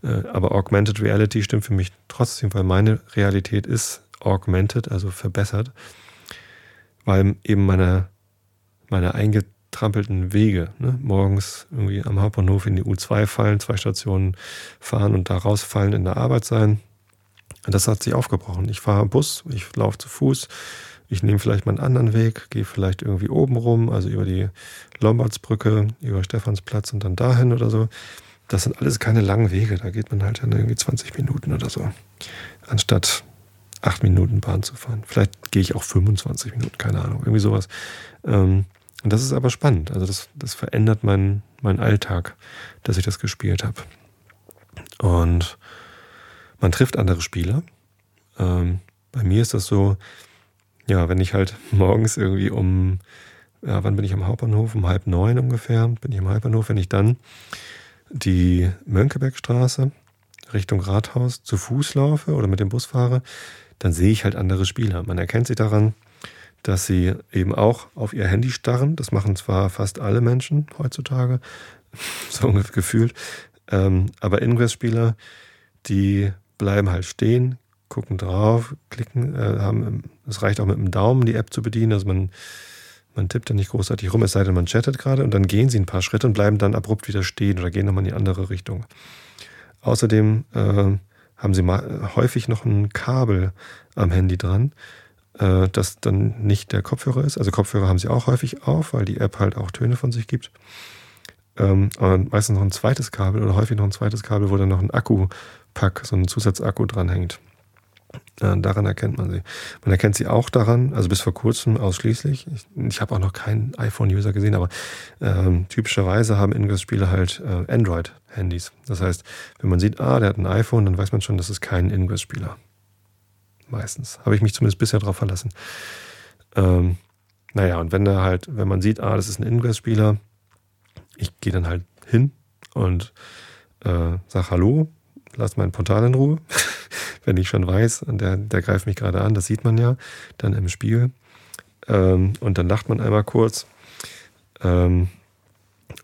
Äh, aber Augmented Reality stimmt für mich trotzdem, weil meine Realität ist augmented, also verbessert, weil eben meine, meine eingetrampelten Wege, ne, morgens irgendwie am Hauptbahnhof in die U2 fallen, zwei Stationen fahren und da rausfallen in der Arbeit sein, das hat sich aufgebrochen. Ich fahre Bus, ich laufe zu Fuß, ich nehme vielleicht mal einen anderen Weg, gehe vielleicht irgendwie oben rum, also über die Lombardsbrücke, über Stephansplatz und dann dahin oder so. Das sind alles keine langen Wege, da geht man halt dann irgendwie 20 Minuten oder so, anstatt acht Minuten Bahn zu fahren. Vielleicht gehe ich auch 25 Minuten, keine Ahnung, irgendwie sowas. Ähm, und das ist aber spannend. Also das, das verändert meinen, meinen Alltag, dass ich das gespielt habe. Und man trifft andere Spieler. Ähm, bei mir ist das so, ja, wenn ich halt [LAUGHS] morgens irgendwie um, ja, wann bin ich am Hauptbahnhof? Um halb neun ungefähr bin ich am Hauptbahnhof. Wenn ich dann die Mönckebergstraße Richtung Rathaus zu Fuß laufe oder mit dem Bus fahre, dann sehe ich halt andere Spieler. Man erkennt sie daran, dass sie eben auch auf ihr Handy starren. Das machen zwar fast alle Menschen heutzutage, [LAUGHS] so gefühlt. Ähm, aber Ingress-Spieler, die bleiben halt stehen, gucken drauf, klicken, äh, haben, es reicht auch mit dem Daumen die App zu bedienen, also man, man tippt da nicht großartig rum, es sei denn, man chattet gerade und dann gehen sie ein paar Schritte und bleiben dann abrupt wieder stehen oder gehen nochmal in die andere Richtung. Außerdem äh, haben sie häufig noch ein Kabel am Handy dran, äh, das dann nicht der Kopfhörer ist. Also Kopfhörer haben sie auch häufig auf, weil die App halt auch Töne von sich gibt. Ähm, aber meistens noch ein zweites Kabel oder häufig noch ein zweites Kabel, wo dann noch ein Akku Pack, so ein Zusatzakku dranhängt. Daran erkennt man sie. Man erkennt sie auch daran, also bis vor kurzem ausschließlich. Ich, ich habe auch noch keinen iPhone-User gesehen, aber ähm, typischerweise haben Ingress-Spieler halt äh, Android-Handys. Das heißt, wenn man sieht, ah, der hat ein iPhone, dann weiß man schon, das ist kein Ingress-Spieler. Meistens. Habe ich mich zumindest bisher darauf verlassen. Ähm, naja, und wenn da halt, wenn man sieht, ah, das ist ein Ingress-Spieler, ich gehe dann halt hin und äh, sage Hallo, lass mein Portal in Ruhe. [LAUGHS] wenn ich schon weiß, der, der greift mich gerade an, das sieht man ja dann im Spiel. Ähm, und dann lacht man einmal kurz. Ähm,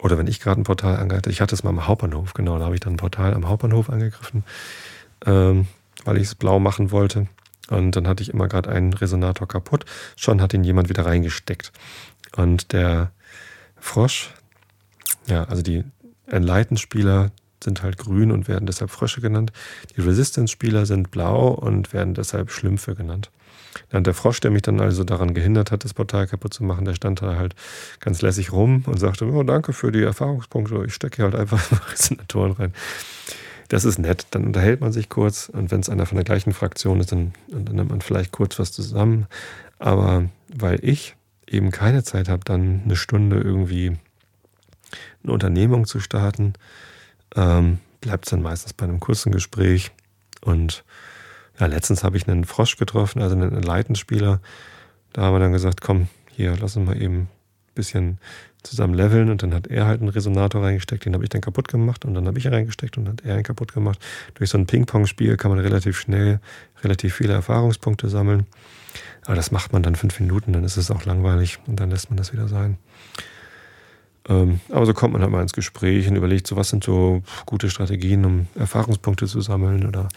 oder wenn ich gerade ein Portal angreife, ich hatte es mal am Hauptbahnhof, genau, da habe ich dann ein Portal am Hauptbahnhof angegriffen, ähm, weil ich es blau machen wollte. Und dann hatte ich immer gerade einen Resonator kaputt. Schon hat ihn jemand wieder reingesteckt. Und der Frosch, ja, also die Enlightened-Spieler, sind halt grün und werden deshalb Frösche genannt. Die Resistance-Spieler sind blau und werden deshalb Schlümpfe genannt. Dann der Frosch, der mich dann also daran gehindert hat, das Portal kaputt zu machen, der stand da halt ganz lässig rum und sagte, oh, danke für die Erfahrungspunkte, ich stecke halt einfach [LAUGHS] Resonatoren rein. Das ist nett, dann unterhält man sich kurz und wenn es einer von der gleichen Fraktion ist, dann, dann nimmt man vielleicht kurz was zusammen. Aber weil ich eben keine Zeit habe, dann eine Stunde irgendwie eine Unternehmung zu starten, ähm, bleibt es dann meistens bei einem kurzen Gespräch. Und ja, letztens habe ich einen Frosch getroffen, also einen Leitenspieler. Da haben wir dann gesagt, komm, hier, lass uns mal eben ein bisschen zusammen leveln. Und dann hat er halt einen Resonator reingesteckt, den habe ich dann kaputt gemacht. Und dann habe ich reingesteckt und dann hat er ihn kaputt gemacht. Durch so ein Ping-Pong-Spiel kann man relativ schnell relativ viele Erfahrungspunkte sammeln. Aber das macht man dann fünf Minuten, dann ist es auch langweilig und dann lässt man das wieder sein. Ähm, aber so kommt man halt mal ins Gespräch und überlegt, so was sind so gute Strategien, um Erfahrungspunkte zu sammeln oder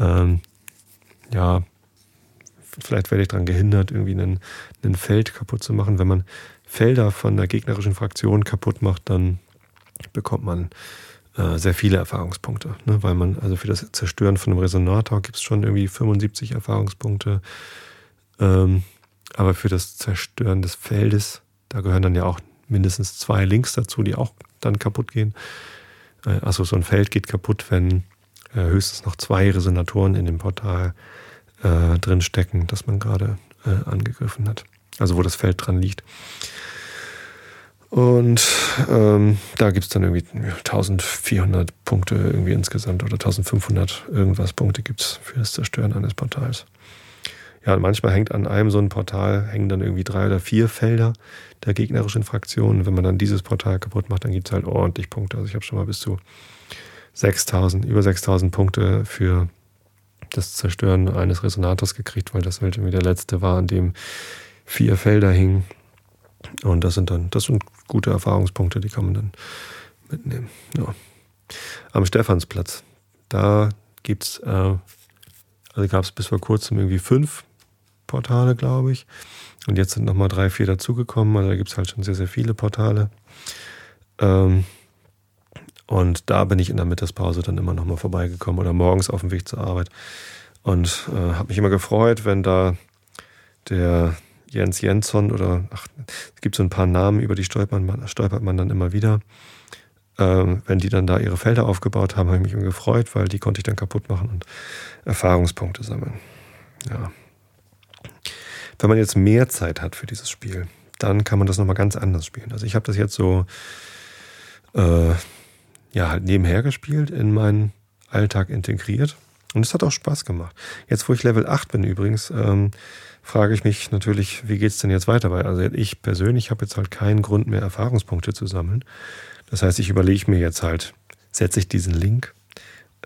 ähm, ja, vielleicht werde ich daran gehindert, irgendwie ein Feld kaputt zu machen. Wenn man Felder von der gegnerischen Fraktion kaputt macht, dann bekommt man äh, sehr viele Erfahrungspunkte. Ne? Weil man, also für das Zerstören von einem Resonator gibt es schon irgendwie 75 Erfahrungspunkte. Ähm, aber für das Zerstören des Feldes, da gehören dann ja auch mindestens zwei Links dazu, die auch dann kaputt gehen. Äh, also so ein Feld geht kaputt, wenn äh, höchstens noch zwei Resonatoren in dem Portal äh, drin stecken, das man gerade angegriffen hat. Also wo das Feld dran liegt. Und ähm, da gibt es dann irgendwie 1400 Punkte irgendwie insgesamt oder 1500 irgendwas Punkte gibt es für das Zerstören eines Portals. Ja, manchmal hängt an einem so ein Portal, hängen dann irgendwie drei oder vier Felder der gegnerischen Fraktion. Wenn man dann dieses Portal kaputt macht, dann gibt es halt ordentlich Punkte. Also ich habe schon mal bis zu 6000, über 6000 Punkte für das Zerstören eines Resonators gekriegt, weil das halt irgendwie der letzte war, an dem vier Felder hingen. Und das sind dann, das sind gute Erfahrungspunkte, die kann man dann mitnehmen. Ja. Am Stephansplatz, da gibt es, äh, also gab es bis vor kurzem irgendwie fünf Portale, glaube ich. Und jetzt sind nochmal drei, vier dazugekommen. Also da gibt es halt schon sehr, sehr viele Portale. Ähm, und da bin ich in der Mittagspause dann immer nochmal vorbeigekommen oder morgens auf dem Weg zur Arbeit. Und äh, habe mich immer gefreut, wenn da der Jens Jensson oder ach, es gibt so ein paar Namen, über die stolpert man, stolpert man dann immer wieder. Ähm, wenn die dann da ihre Felder aufgebaut haben, habe ich mich immer gefreut, weil die konnte ich dann kaputt machen und Erfahrungspunkte sammeln. Ja, wenn man jetzt mehr Zeit hat für dieses Spiel, dann kann man das nochmal ganz anders spielen. Also ich habe das jetzt so äh, ja, halt nebenher gespielt, in meinen Alltag integriert. Und es hat auch Spaß gemacht. Jetzt, wo ich Level 8 bin übrigens, ähm, frage ich mich natürlich, wie geht es denn jetzt weiter? Weil also ich persönlich habe jetzt halt keinen Grund mehr, Erfahrungspunkte zu sammeln. Das heißt, ich überlege mir jetzt halt, setze ich diesen Link,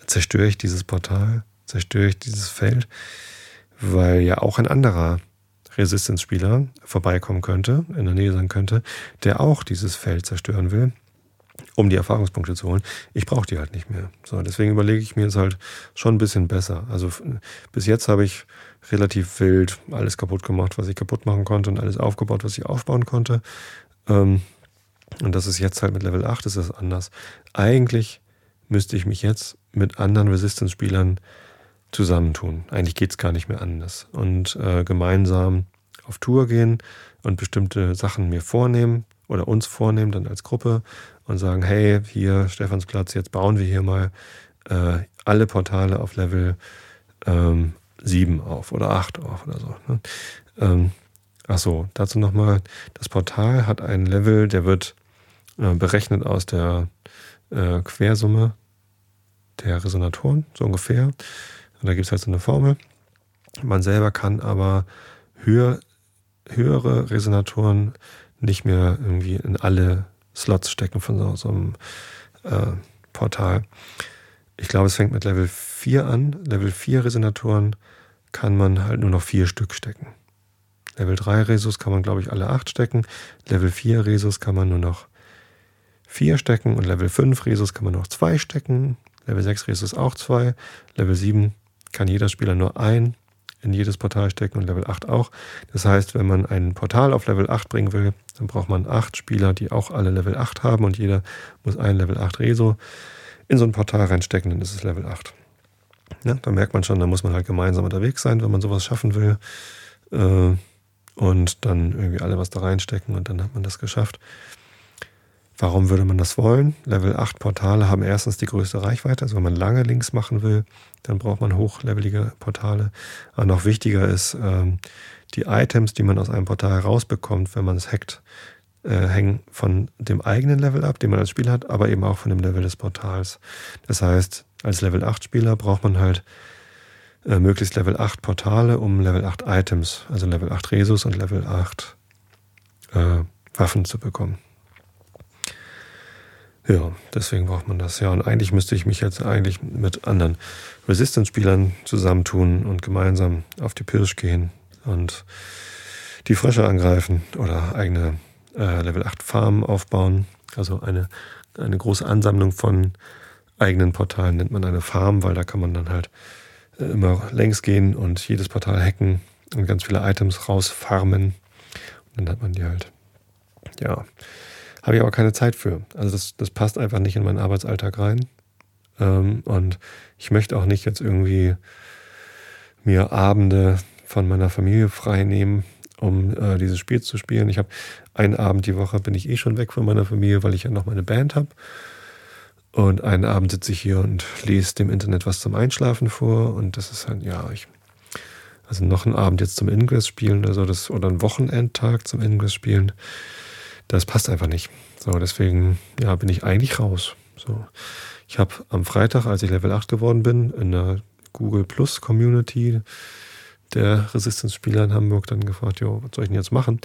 zerstöre ich dieses Portal, zerstöre ich dieses Feld, weil ja auch ein anderer Resistance-Spieler vorbeikommen könnte, in der Nähe sein könnte, der auch dieses Feld zerstören will, um die Erfahrungspunkte zu holen. Ich brauche die halt nicht mehr. So, deswegen überlege ich mir es halt schon ein bisschen besser. Also bis jetzt habe ich relativ wild alles kaputt gemacht, was ich kaputt machen konnte und alles aufgebaut, was ich aufbauen konnte. Ähm, und das ist jetzt halt mit Level 8 ist das anders. Eigentlich müsste ich mich jetzt mit anderen Resistance-Spielern zusammentun. Eigentlich geht es gar nicht mehr anders. Und äh, gemeinsam auf Tour gehen und bestimmte Sachen mir vornehmen oder uns vornehmen, dann als Gruppe und sagen, hey, hier Stephansplatz, jetzt bauen wir hier mal äh, alle Portale auf Level ähm, 7 auf oder 8 auf oder so. Ne? Ähm, ach so, dazu nochmal, das Portal hat ein Level, der wird äh, berechnet aus der äh, Quersumme der Resonatoren, so ungefähr. Und da gibt es halt so eine Formel. Man selber kann aber höher, höhere Resonatoren nicht mehr irgendwie in alle Slots stecken von so, so einem äh, Portal. Ich glaube, es fängt mit Level 4 an. Level 4 Resonatoren kann man halt nur noch vier Stück stecken. Level 3 Resus kann man, glaube ich, alle acht stecken. Level 4 Resus kann man nur noch vier stecken und Level 5 Resus kann man noch zwei stecken. Level 6 Resus auch zwei. Level 7 kann jeder Spieler nur ein in jedes Portal stecken und Level 8 auch. Das heißt, wenn man ein Portal auf Level 8 bringen will, dann braucht man acht Spieler, die auch alle Level 8 haben und jeder muss ein Level 8 Reso in so ein Portal reinstecken, dann ist es Level 8. Ja, da merkt man schon, da muss man halt gemeinsam unterwegs sein, wenn man sowas schaffen will. Äh, und dann irgendwie alle was da reinstecken und dann hat man das geschafft. Warum würde man das wollen? Level 8 Portale haben erstens die größte Reichweite. Also wenn man lange Links machen will, dann braucht man hochlevelige Portale. Aber noch wichtiger ist, ähm, die Items, die man aus einem Portal herausbekommt, wenn man es hackt, äh, hängen von dem eigenen Level ab, den man als Spieler hat, aber eben auch von dem Level des Portals. Das heißt, als Level 8 Spieler braucht man halt äh, möglichst Level 8 Portale, um Level 8 Items, also Level 8 Resus und Level 8 äh, Waffen zu bekommen. Ja, deswegen braucht man das. Ja, und eigentlich müsste ich mich jetzt eigentlich mit anderen Resistance-Spielern zusammentun und gemeinsam auf die Pirsch gehen und die Frösche angreifen oder eigene äh, Level 8 Farmen aufbauen. Also eine, eine große Ansammlung von eigenen Portalen nennt man eine Farm, weil da kann man dann halt äh, immer längs gehen und jedes Portal hacken und ganz viele Items rausfarmen. Und dann hat man die halt. Ja, habe ich aber keine Zeit für. Also das, das passt einfach nicht in meinen Arbeitsalltag rein. Ähm, und ich möchte auch nicht jetzt irgendwie mir Abende von meiner Familie frei nehmen, um äh, dieses Spiel zu spielen. Ich habe einen Abend die Woche bin ich eh schon weg von meiner Familie, weil ich ja noch meine Band habe. Und einen Abend sitze ich hier und lese dem Internet was zum Einschlafen vor. Und das ist halt, ja, ich, also noch einen Abend jetzt zum Ingress spielen oder so, das, oder einen Wochenendtag zum Ingress spielen das passt einfach nicht. So, deswegen ja, bin ich eigentlich raus. So. Ich habe am Freitag, als ich Level 8 geworden bin, in der Google Plus Community der Resistance-Spieler in Hamburg dann gefragt, jo, was soll ich denn jetzt machen?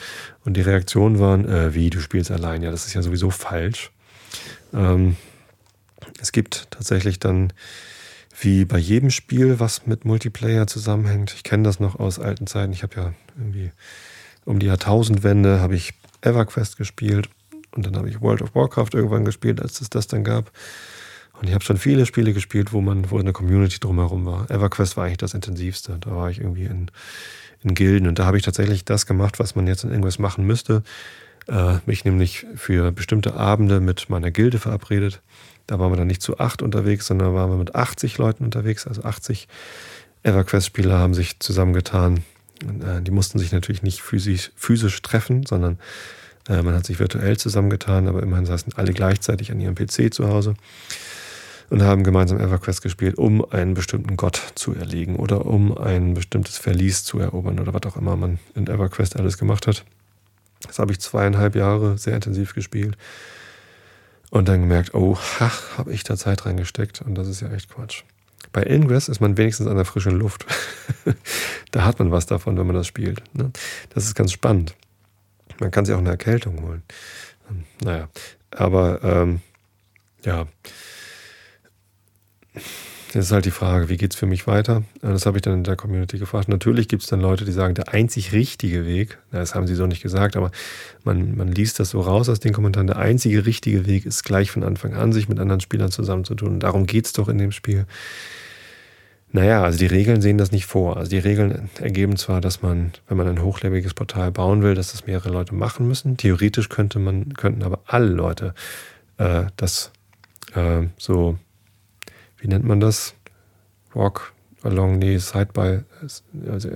Und die Reaktionen waren, äh, wie, du spielst allein? Ja, das ist ja sowieso falsch. Ähm, es gibt tatsächlich dann, wie bei jedem Spiel, was mit Multiplayer zusammenhängt, ich kenne das noch aus alten Zeiten, ich habe ja irgendwie um die Jahrtausendwende habe ich EverQuest gespielt und dann habe ich World of Warcraft irgendwann gespielt, als es das dann gab. Und ich habe schon viele Spiele gespielt, wo man, wo eine Community drumherum war. EverQuest war eigentlich das intensivste. Da war ich irgendwie in, in Gilden und da habe ich tatsächlich das gemacht, was man jetzt in irgendwas machen müsste. Äh, mich nämlich für bestimmte Abende mit meiner Gilde verabredet. Da waren wir dann nicht zu acht unterwegs, sondern waren wir mit 80 Leuten unterwegs. Also 80 EverQuest-Spieler haben sich zusammengetan die mussten sich natürlich nicht physisch, physisch treffen, sondern äh, man hat sich virtuell zusammengetan, aber immerhin saßen alle gleichzeitig an ihrem PC zu Hause und haben gemeinsam EverQuest gespielt, um einen bestimmten Gott zu erlegen oder um ein bestimmtes Verlies zu erobern oder was auch immer man in EverQuest alles gemacht hat. Das habe ich zweieinhalb Jahre sehr intensiv gespielt und dann gemerkt, oh, habe ich da Zeit reingesteckt und das ist ja echt Quatsch. Bei Ingress ist man wenigstens an der frischen Luft. [LAUGHS] da hat man was davon, wenn man das spielt. Ne? Das ist ganz spannend. Man kann sich auch eine Erkältung holen. Naja, aber ähm, ja, Jetzt ist halt die Frage, wie geht es für mich weiter? Das habe ich dann in der Community gefragt. Natürlich gibt es dann Leute, die sagen, der einzig richtige Weg, das haben sie so nicht gesagt, aber man, man liest das so raus aus den Kommentaren, der einzige richtige Weg ist gleich von Anfang an, sich mit anderen Spielern zusammenzutun. Und darum geht es doch in dem Spiel. Naja, also die Regeln sehen das nicht vor. Also die Regeln ergeben zwar, dass man, wenn man ein hochleveliges Portal bauen will, dass das mehrere Leute machen müssen. Theoretisch könnte man, könnten aber alle Leute äh, das äh, so wie nennt man das? Walk along, nee, side by. Also,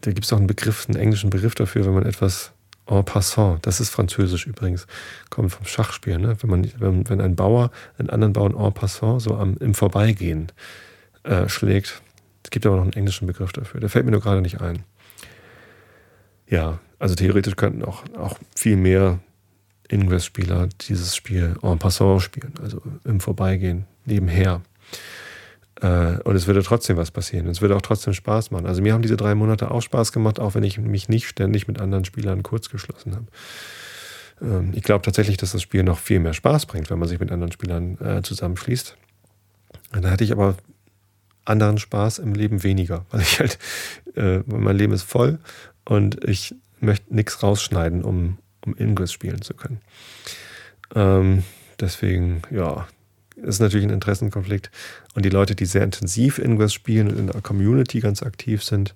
da gibt es auch einen Begriff, einen englischen Begriff dafür, wenn man etwas en passant, das ist französisch übrigens, kommt vom Schachspiel, ne? wenn, man, wenn, wenn ein Bauer einen anderen Bauern en passant so am, im Vorbeigehen äh, schlägt, Es gibt aber noch einen englischen Begriff dafür. Der fällt mir nur gerade nicht ein. Ja, also theoretisch könnten auch, auch viel mehr Ingress-Spieler dieses Spiel en passant spielen, also im Vorbeigehen, nebenher. Äh, und es würde trotzdem was passieren. Es würde auch trotzdem Spaß machen. Also mir haben diese drei Monate auch Spaß gemacht, auch wenn ich mich nicht ständig mit anderen Spielern kurzgeschlossen habe. Ähm, ich glaube tatsächlich, dass das Spiel noch viel mehr Spaß bringt, wenn man sich mit anderen Spielern äh, zusammenschließt. Da hatte ich aber anderen Spaß im Leben weniger, weil ich halt, äh, mein Leben ist voll und ich möchte nichts rausschneiden, um, um Ingress spielen zu können. Ähm, deswegen, ja, ist natürlich ein Interessenkonflikt. Und die Leute, die sehr intensiv Ingress spielen und in der Community ganz aktiv sind,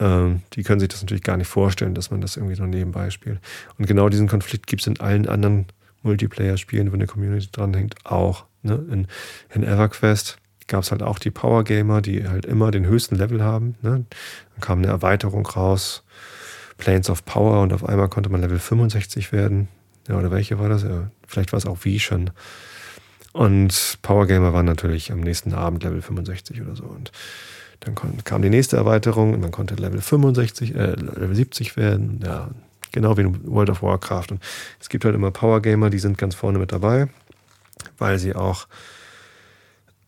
ähm, die können sich das natürlich gar nicht vorstellen, dass man das irgendwie so nebenbei spielt. Und genau diesen Konflikt gibt es in allen anderen Multiplayer-Spielen, wo eine Community dranhängt, auch. Ne? In, in EverQuest gab es halt auch die Power Gamer, die halt immer den höchsten Level haben. Ne? Dann kam eine Erweiterung raus, Planes of Power, und auf einmal konnte man Level 65 werden. Ja, oder welche war das? Ja, vielleicht war es auch wie schon. Und Power Gamer waren natürlich am nächsten Abend Level 65 oder so. Und dann kam die nächste Erweiterung und man konnte Level 65, äh, Level 70 werden. Ja, genau wie in World of Warcraft. Und es gibt halt immer Power Gamer, die sind ganz vorne mit dabei, weil sie auch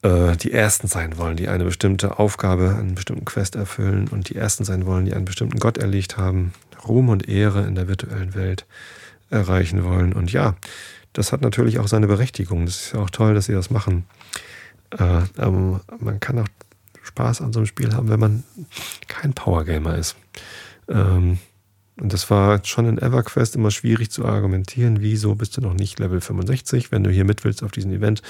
äh, die Ersten sein wollen, die eine bestimmte Aufgabe, einen bestimmten Quest erfüllen und die Ersten sein wollen, die einen bestimmten Gott erlegt haben, Ruhm und Ehre in der virtuellen Welt erreichen wollen. Und ja, das hat natürlich auch seine Berechtigung. Das ist ja auch toll, dass sie das machen. Äh, aber man kann auch Spaß an so einem Spiel haben, wenn man kein Powergamer ist. Ähm, und das war schon in EverQuest immer schwierig zu argumentieren, wieso bist du noch nicht Level 65, wenn du hier mit willst auf diesem Event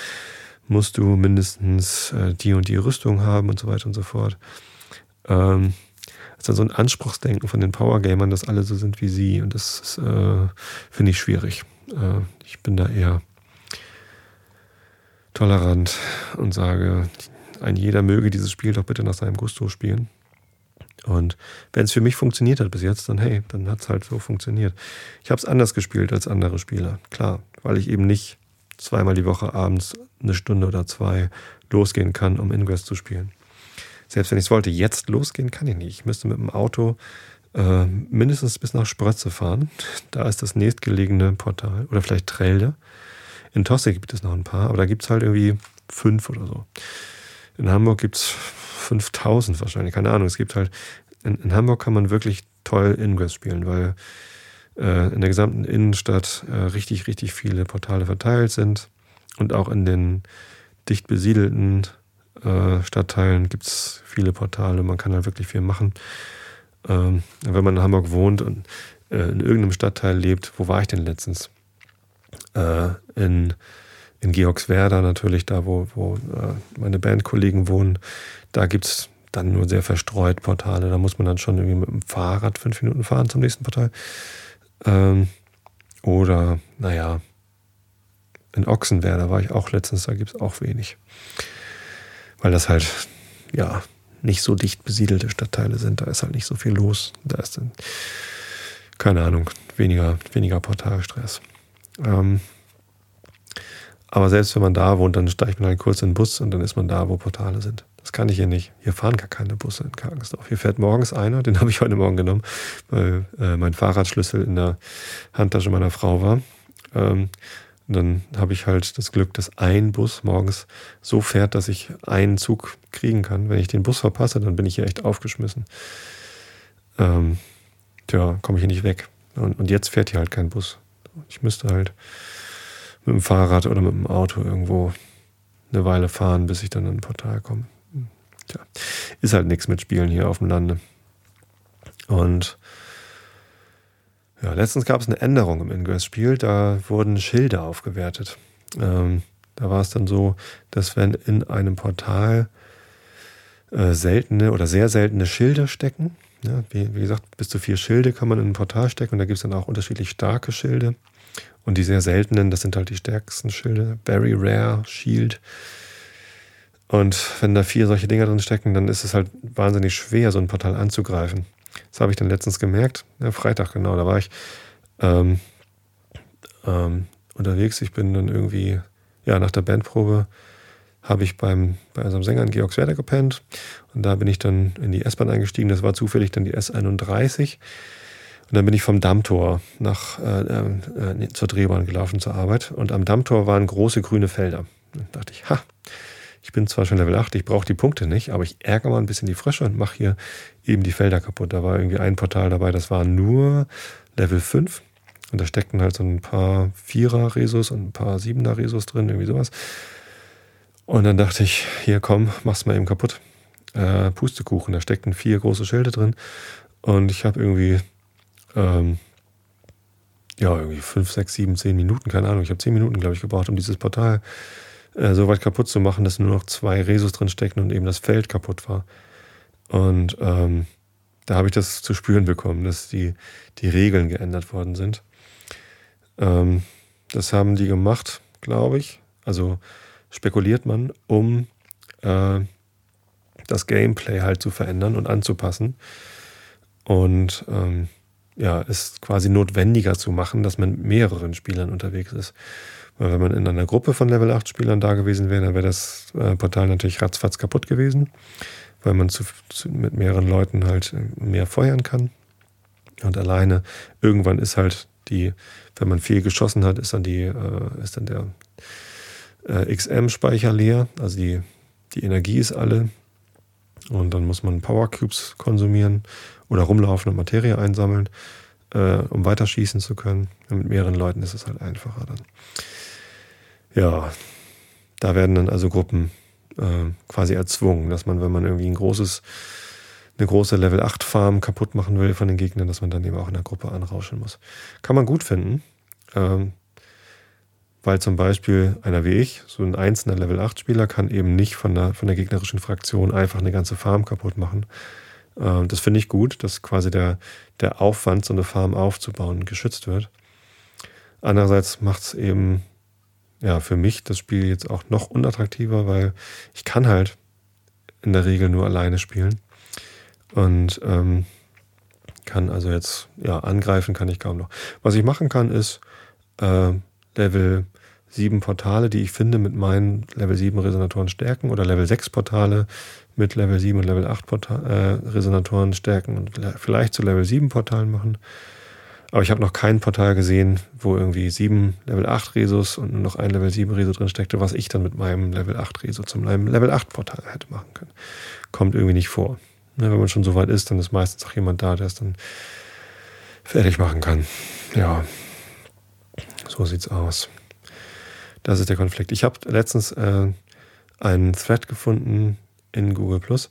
musst du mindestens äh, die und die Rüstung haben und so weiter und so fort. Ähm, ist dann so ein Anspruchsdenken von den Powergamern, dass alle so sind wie sie. Und das äh, finde ich schwierig. Äh, ich bin da eher tolerant und sage, ein jeder möge dieses Spiel doch bitte nach seinem Gusto spielen. Und wenn es für mich funktioniert hat bis jetzt, dann hey, dann hat es halt so funktioniert. Ich habe es anders gespielt als andere Spieler, klar, weil ich eben nicht zweimal die Woche abends eine Stunde oder zwei losgehen kann, um Ingress zu spielen. Selbst wenn ich es wollte, jetzt losgehen kann ich nicht. Ich müsste mit dem Auto äh, mindestens bis nach Sprötze fahren. [LAUGHS] Da ist das nächstgelegene Portal. Oder vielleicht Trelde. In Tosse gibt es noch ein paar, aber da gibt es halt irgendwie fünf oder so. In Hamburg gibt es 5000 wahrscheinlich, keine Ahnung. Es gibt halt, in, in Hamburg kann man wirklich toll Ingress spielen, weil in der gesamten Innenstadt äh, richtig, richtig viele Portale verteilt sind. Und auch in den dicht besiedelten äh, Stadtteilen gibt es viele Portale. Man kann halt wirklich viel machen. Ähm, wenn man in Hamburg wohnt und äh, in irgendeinem Stadtteil lebt, wo war ich denn letztens? Äh, in, in Georgswerda natürlich, da wo, wo äh, meine Bandkollegen wohnen. Da gibt es dann nur sehr verstreut Portale. Da muss man dann schon irgendwie mit dem Fahrrad fünf Minuten fahren zum nächsten Portal. Ähm, oder, naja, in Ochsenwerder war ich auch letztens, da gibt es auch wenig. Weil das halt, ja, nicht so dicht besiedelte Stadtteile sind. Da ist halt nicht so viel los. Da ist dann, keine Ahnung, weniger, weniger Portalstress. Ähm, aber selbst wenn man da wohnt, dann steigt man halt kurz in den Bus und dann ist man da, wo Portale sind. Das kann ich hier nicht. Hier fahren gar keine Busse in Kargensdorf. Hier fährt morgens einer, den [LAUGHS] habe ich heute Morgen genommen, weil äh, mein Fahrradschlüssel in der Handtasche meiner Frau war. Ähm, dann habe ich halt das Glück, dass ein Bus morgens so fährt, dass ich einen Zug kriegen kann. Wenn ich den Bus verpasse, dann bin ich hier echt aufgeschmissen. Ähm, tja, komme ich hier nicht weg. Und, und jetzt fährt hier halt kein Bus. Ich müsste halt mit dem Fahrrad oder mit dem Auto irgendwo eine Weile fahren, bis ich dann an ein Portal komme. Tja, ist halt nichts mit Spielen hier auf dem Lande. Und ja, letztens gab es eine Änderung im Ingress-Spiel, da wurden Schilder aufgewertet. Ähm, da war es dann so, dass wenn in einem Portal äh, seltene oder sehr seltene Schilde stecken, ja, wie, wie, gesagt, bis zu vier Schilde kann man in ein Portal stecken und da gibt es dann auch unterschiedlich starke Schilde. Und die sehr seltenen, das sind halt die stärksten Schilde. Very Rare Shield und wenn da vier solche Dinger drin stecken, dann ist es halt wahnsinnig schwer, so ein Portal anzugreifen. Das habe ich dann letztens gemerkt. Ja, Freitag, genau, da war ich ähm, ähm, unterwegs. Ich bin dann irgendwie, ja, nach der Bandprobe habe ich beim, bei unserem Sänger in Georgswerder gepennt. Und da bin ich dann in die S-Bahn eingestiegen. Das war zufällig dann die S31. Und dann bin ich vom Dammtor nach, äh, äh, zur Drehbahn gelaufen zur Arbeit. Und am Dammtor waren große grüne Felder. Dann dachte ich, ha, ich bin zwar schon Level 8, ich brauche die Punkte nicht, aber ich ärgere mal ein bisschen die Frösche und mache hier eben die Felder kaputt. Da war irgendwie ein Portal dabei, das war nur Level 5. Und da steckten halt so ein paar Vierer-Resus und ein paar Siebener-Resus drin, irgendwie sowas. Und dann dachte ich, hier komm, mach's mal eben kaputt. Äh, Pustekuchen, da steckten vier große Schilde drin. Und ich habe irgendwie, ähm, ja, irgendwie fünf, sechs, sieben, zehn Minuten, keine Ahnung. Ich habe zehn Minuten, glaube ich, gebraucht, um dieses Portal äh, so weit kaputt zu machen, dass nur noch zwei Resus drin steckten und eben das Feld kaputt war. Und ähm, da habe ich das zu spüren bekommen, dass die, die Regeln geändert worden sind. Ähm, das haben die gemacht, glaube ich. Also spekuliert man, um äh, das Gameplay halt zu verändern und anzupassen. Und ähm, ja, es quasi notwendiger zu machen, dass man mit mehreren Spielern unterwegs ist. Weil wenn man in einer Gruppe von Level 8 Spielern da gewesen wäre, dann wäre das äh, Portal natürlich ratzfatz kaputt gewesen, weil man zu, zu, mit mehreren Leuten halt mehr feuern kann. Und alleine irgendwann ist halt die, wenn man viel geschossen hat, ist dann die, äh, ist dann der äh, XM-Speicher leer, also die, die Energie ist alle. Und dann muss man Power Cubes konsumieren oder rumlaufen und Materie einsammeln, äh, um weiterschießen zu können. Und mit mehreren Leuten ist es halt einfacher dann. Ja, da werden dann also Gruppen äh, quasi erzwungen, dass man, wenn man irgendwie ein großes, eine große Level 8 Farm kaputt machen will von den Gegnern, dass man dann eben auch in der Gruppe anrauschen muss. Kann man gut finden. Ähm, weil zum Beispiel einer wie ich, so ein einzelner Level 8 Spieler, kann eben nicht von der, von der gegnerischen Fraktion einfach eine ganze Farm kaputt machen. Ähm, das finde ich gut, dass quasi der, der Aufwand, so eine Farm aufzubauen, geschützt wird. Andererseits macht es eben ja, für mich das Spiel jetzt auch noch unattraktiver, weil ich kann halt in der Regel nur alleine spielen. Und ähm, kann also jetzt, ja, angreifen kann ich kaum noch. Was ich machen kann, ist äh, Level sieben Portale, die ich finde, mit meinen Level 7 Resonatoren stärken oder Level 6 Portale mit Level 7 und Level 8 Portal, äh, Resonatoren stärken und vielleicht zu Level 7 Portalen machen. Aber ich habe noch kein Portal gesehen, wo irgendwie 7 Level 8 Resus und nur noch ein Level 7 Reso drin steckte, was ich dann mit meinem Level 8 Reso zum Level 8 Portal hätte machen können. Kommt irgendwie nicht vor. Ne, wenn man schon so weit ist, dann ist meistens auch jemand da, der es dann fertig machen kann. Ja, so sieht's aus. Das ist der Konflikt. Ich habe letztens äh, einen Thread gefunden in Google Plus.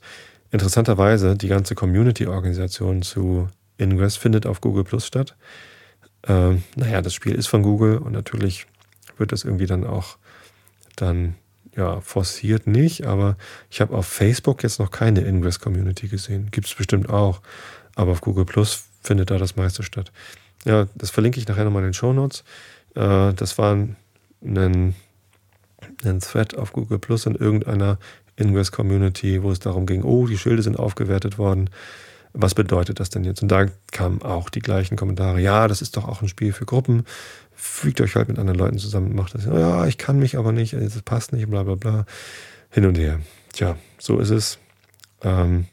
Interessanterweise, die ganze Community-Organisation zu Ingress findet auf Google Plus statt. Ähm, naja, das Spiel ist von Google und natürlich wird das irgendwie dann auch dann ja forciert nicht, aber ich habe auf Facebook jetzt noch keine Ingress Community gesehen. Gibt es bestimmt auch, aber auf Google Plus findet da das meiste statt. Ja, das verlinke ich nachher nochmal in den Show Notes. Äh, das war ein, ein Thread auf Google Plus in irgendeiner Ingress Community, wo es darum ging, oh, die Schilde sind aufgewertet worden. Was bedeutet das denn jetzt? Und da kamen auch die gleichen Kommentare. Ja, das ist doch auch ein Spiel für Gruppen. Fügt euch halt mit anderen Leuten zusammen, macht das. Ja, ich kann mich aber nicht, es passt nicht, bla bla bla. Hin und her. Tja, so ist es. Ähm,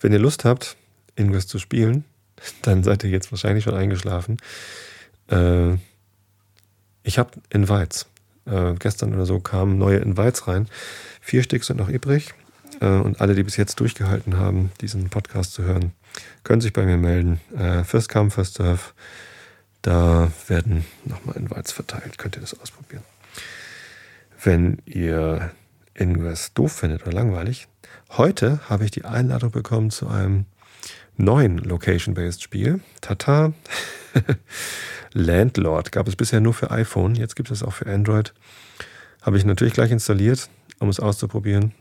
wenn ihr Lust habt, Ingress zu spielen, [LAUGHS] dann seid ihr jetzt wahrscheinlich schon eingeschlafen. Äh, ich habe Invites. Äh, gestern oder so kamen neue Invites rein. Vier Stück sind noch übrig. Äh, und alle, die bis jetzt durchgehalten haben, diesen Podcast zu hören, können sich bei mir melden. Äh, first come, first serve. Da werden nochmal Invites verteilt. Könnt ihr das ausprobieren. Wenn ihr Ingress doof findet oder langweilig, heute habe ich die Einladung bekommen zu einem neuen Location-Based Spiel. Tata. [LAUGHS] Landlord gab es bisher nur für iPhone, jetzt gibt es auch für Android. Habe ich natürlich gleich installiert, um es auszuprobieren.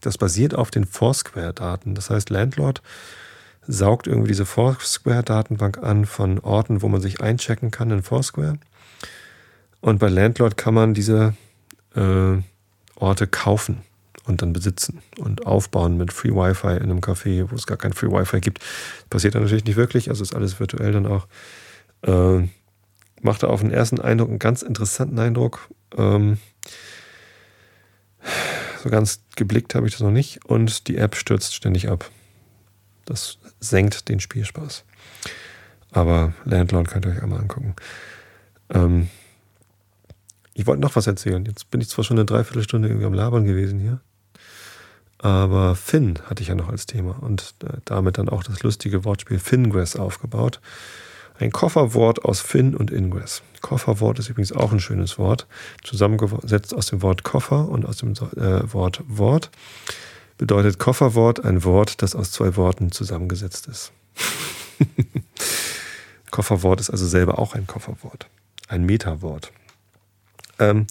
Das basiert auf den Foursquare-Daten. Das heißt, Landlord saugt irgendwie diese Foursquare-Datenbank an von Orten, wo man sich einchecken kann in Foursquare. Und bei Landlord kann man diese äh, Orte kaufen und dann besitzen und aufbauen mit Free Wi-Fi in einem Café, wo es gar kein Free Wi-Fi gibt. Passiert dann natürlich nicht wirklich, also ist alles virtuell dann auch. Äh, machte auf den ersten Eindruck einen ganz interessanten Eindruck. Ähm, So ganz geblickt habe ich das noch nicht. Und die App stürzt ständig ab. Das senkt den Spielspaß. Aber Landlord könnt ihr euch einmal angucken. Ähm, ich wollte noch was erzählen. Jetzt bin ich zwar schon eine Dreiviertelstunde irgendwie am Labern gewesen hier. Aber Finn hatte ich ja noch als Thema und äh, damit dann auch das lustige Wortspiel Fingress aufgebaut. Ein Kofferwort aus Finn und Ingress. Kofferwort ist übrigens auch ein schönes Wort, zusammengesetzt aus dem Wort Koffer und aus dem äh, Wort Wort. Bedeutet Kofferwort ein Wort, das aus zwei Worten zusammengesetzt ist. [LAUGHS] Kofferwort ist also selber auch ein Kofferwort, ein Metawort. Ähm,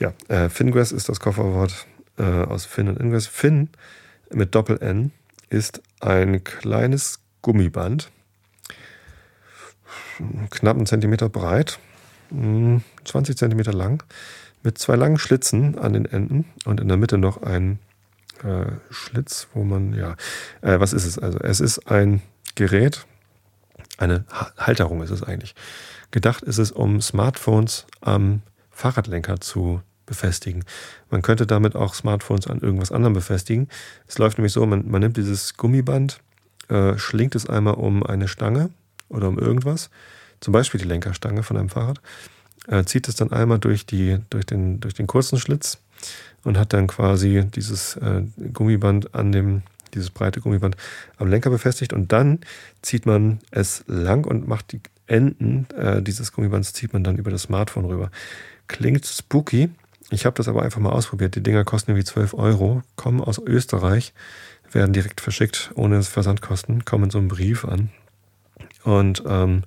ja, äh, Fingress ist das Kofferwort äh, aus Finn und Ingress. Finn mit Doppel-N ist ein kleines Gummiband, knapp einen Zentimeter breit, 20 hm, Zentimeter lang, mit zwei langen Schlitzen an den Enden und in der Mitte noch ein äh, Schlitz, wo man, ja, äh, was ist es also? Es ist ein Gerät, eine Halterung ist es eigentlich. Gedacht ist es, um Smartphones am Fahrradlenker zu befestigen. Man könnte damit auch Smartphones an irgendwas anderem befestigen. Es läuft nämlich so, man, man nimmt dieses Gummiband, äh, schlingt es einmal um eine Stange oder um irgendwas, zum Beispiel die Lenkerstange von einem Fahrrad, äh, zieht es dann einmal durch, die, durch, den, durch den kurzen Schlitz und hat dann quasi dieses äh, Gummiband an dem, dieses breite Gummiband am Lenker befestigt und dann zieht man es lang und macht die Enden äh, dieses Gummibands zieht man dann über das Smartphone rüber. Klingt spooky, ich habe das aber einfach mal ausprobiert. Die Dinger kosten irgendwie 12 Euro, kommen aus Österreich, werden direkt verschickt, ohne Versandkosten, kommen in so einem Brief an. Und ähm,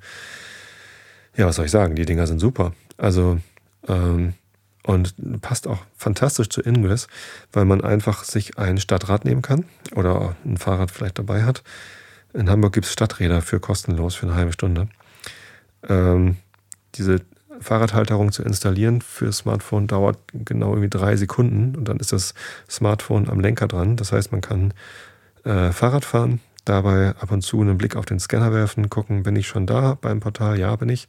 ja, was soll ich sagen? Die Dinger sind super. Also, ähm, und passt auch fantastisch zu Ingress, weil man einfach sich ein Stadtrad nehmen kann oder ein Fahrrad vielleicht dabei hat. In Hamburg gibt es Stadträder für kostenlos für eine halbe Stunde. Ähm, diese Fahrradhalterung zu installieren für Smartphone dauert genau irgendwie drei Sekunden und dann ist das Smartphone am Lenker dran. Das heißt, man kann äh, Fahrrad fahren, dabei ab und zu einen Blick auf den Scanner werfen, gucken, bin ich schon da beim Portal? Ja, bin ich.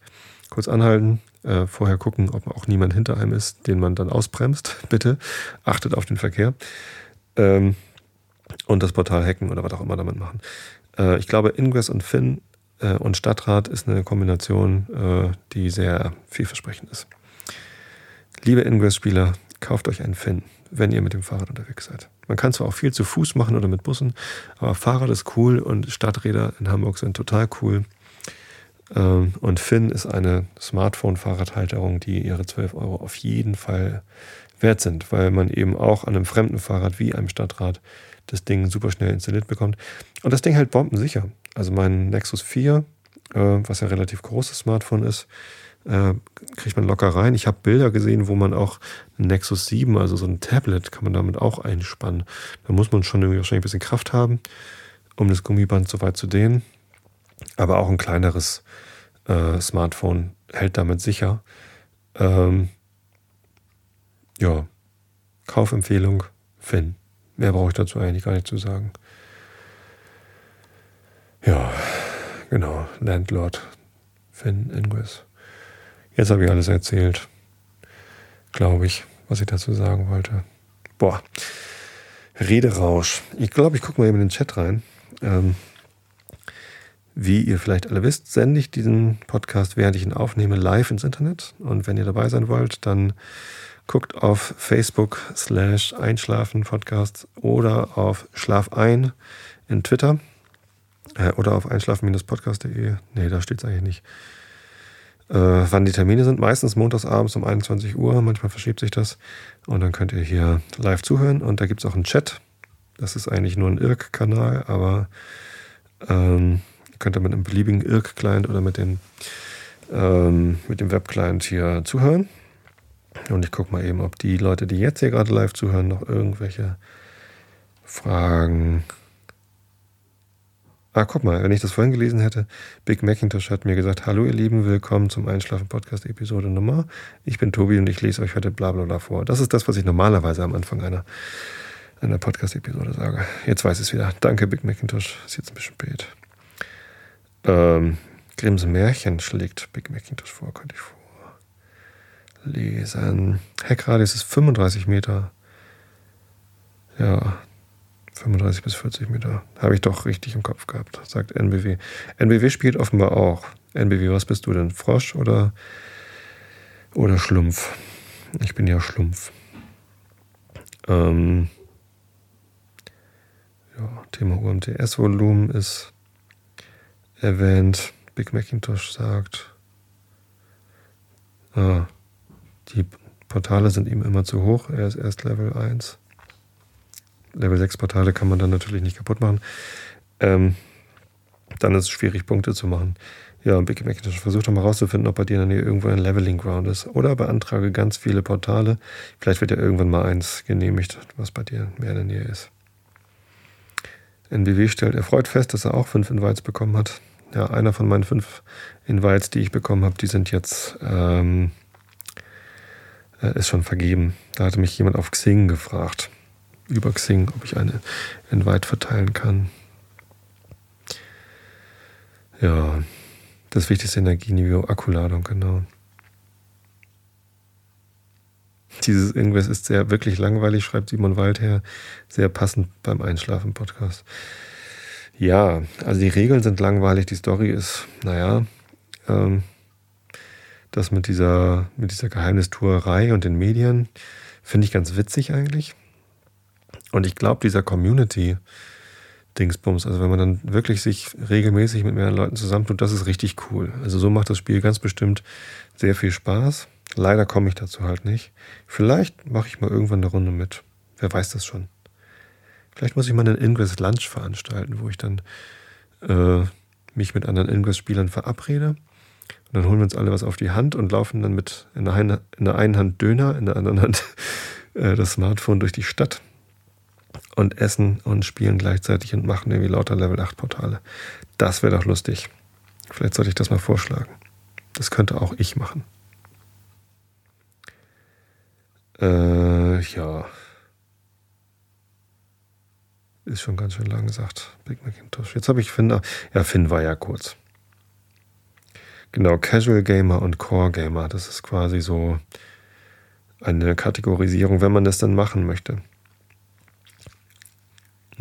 Kurz anhalten, äh, vorher gucken, ob auch niemand hinter einem ist, den man dann ausbremst. [LAUGHS] Bitte achtet auf den Verkehr. Ähm, und das Portal hacken oder was auch immer damit machen. Äh, ich glaube, Ingress und Finn äh, und Stadtrat ist eine Kombination, äh, die sehr vielversprechend ist. Liebe Ingress-Spieler, kauft euch einen Finn, wenn ihr mit dem Fahrrad unterwegs seid. Man kann zwar auch viel zu Fuß machen oder mit Bussen, aber Fahrrad ist cool und Stadträder in Hamburg sind total cool. Ähm, und Finn ist eine Smartphone-Fahrradhalterung, die ihre 12 Euro auf jeden Fall wert sind, weil man eben auch an einem fremden Fahrrad wie einem Stadtrad das Ding super schnell installiert bekommt. Und das Ding hält bombensicher. Also mein Nexus 4, äh, was ja ein relativ großes Smartphone ist, äh, kriegt man locker rein. Ich habe Bilder gesehen, wo man auch Nexus 7, also so ein Tablet, kann man damit auch einspannen. Da muss man schon irgendwie wahrscheinlich ein bisschen Kraft haben, um das Gummiband so weit zu dehnen. Aber auch ein kleineres äh, Smartphone hält damit sicher. Ähm, ja, Kaufempfehlung, Finn. Mehr brauche ich dazu eigentlich gar nicht zu sagen. Ja, genau. Landlord Finn Ingress. Jetzt habe ich alles erzählt. Glaube ich, was ich dazu sagen wollte. Boah. Rederausch. Ich glaube, ich gucke mal eben in den Chat rein. Ähm, wie ihr vielleicht alle wisst, sende ich diesen Podcast, während ich ihn aufnehme, live ins Internet. Und wenn ihr dabei sein wollt, dann guckt auf Facebook slash Einschlafen Podcast oder auf Schlaf ein in Twitter äh, oder auf einschlafen-podcast.de. Nee, da steht es eigentlich nicht. Äh, wann die Termine sind, meistens montags abends um 21 Uhr, manchmal verschiebt sich das. Und dann könnt ihr hier live zuhören und da gibt es auch einen Chat. Das ist eigentlich nur ein IRC-Kanal, aber ähm, könnt ihr mit einem beliebigen IRC-Client oder mit, den, ähm, mit dem Web-Client hier zuhören. Und ich gucke mal eben, ob die Leute, die jetzt hier gerade live zuhören, noch irgendwelche Fragen Ah, guck mal, wenn ich das vorhin gelesen hätte, Big Macintosh hat mir gesagt, hallo ihr Lieben, willkommen zum Einschlafen-Podcast Episode Nummer. Ich bin Tobi und ich lese euch heute bla bla bla vor. Das ist das, was ich normalerweise am Anfang einer, einer Podcast-Episode sage. Jetzt weiß ich es wieder. Danke, Big Macintosh. Ist jetzt ein bisschen spät. Ähm, Grimms Märchen schlägt Big Macintosh vor, könnte ich vorlesen. Heckradius ist 35 Meter. Ja, 35 bis 40 Meter. Habe ich doch richtig im Kopf gehabt, sagt NBW. NBW spielt offenbar auch. NBW, was bist du denn? Frosch oder, oder Schlumpf? Ich bin ja Schlumpf. Ähm, ja, Thema UMTS-Volumen ist erwähnt. Big Macintosh sagt, ah, die Portale sind ihm immer zu hoch. Er ist erst Level 1. Level 6 Portale kann man dann natürlich nicht kaputt machen. Ähm, dann ist es schwierig, Punkte zu machen. Ja, Big Macintosh versucht doch mal rauszufinden, ob bei dir in der Nähe irgendwo ein Leveling Ground ist. Oder beantrage ganz viele Portale. Vielleicht wird ja irgendwann mal eins genehmigt, was bei dir mehr in der Nähe ist. NBW stellt erfreut fest, dass er auch fünf Invites bekommen hat. Ja, einer von meinen fünf Invites, die ich bekommen habe, die sind jetzt ähm, äh, ist schon vergeben. Da hatte mich jemand auf Xing gefragt, über Xing, ob ich eine Invite verteilen kann. Ja, das wichtigste Energieniveau, Akkuladung, genau. Dieses Irgendwas ist sehr wirklich langweilig, schreibt Simon Waldherr. Sehr passend beim Einschlafen-Podcast. Ja, also die Regeln sind langweilig, die Story ist, naja, ähm, das mit dieser, mit dieser Geheimnistuerei und den Medien finde ich ganz witzig eigentlich. Und ich glaube, dieser Community, Dingsbums. Also wenn man dann wirklich sich regelmäßig mit mehreren Leuten zusammentut, das ist richtig cool. Also so macht das Spiel ganz bestimmt sehr viel Spaß. Leider komme ich dazu halt nicht. Vielleicht mache ich mal irgendwann eine Runde mit. Wer weiß das schon. Vielleicht muss ich mal einen Ingress Lunch veranstalten, wo ich dann äh, mich mit anderen Ingress-Spielern verabrede. Und dann holen wir uns alle was auf die Hand und laufen dann mit in der, einen, in der einen Hand Döner, in der anderen Hand [LAUGHS] äh, das Smartphone durch die Stadt und essen und spielen gleichzeitig und machen irgendwie lauter Level 8 Portale. Das wäre doch lustig. Vielleicht sollte ich das mal vorschlagen. Das könnte auch ich machen. Äh, ja. Ist schon ganz schön lang gesagt, Big Macintosh. Jetzt habe ich Finn. Ja, Finn war ja kurz. Genau, Casual Gamer und Core Gamer. Das ist quasi so eine Kategorisierung, wenn man das dann machen möchte.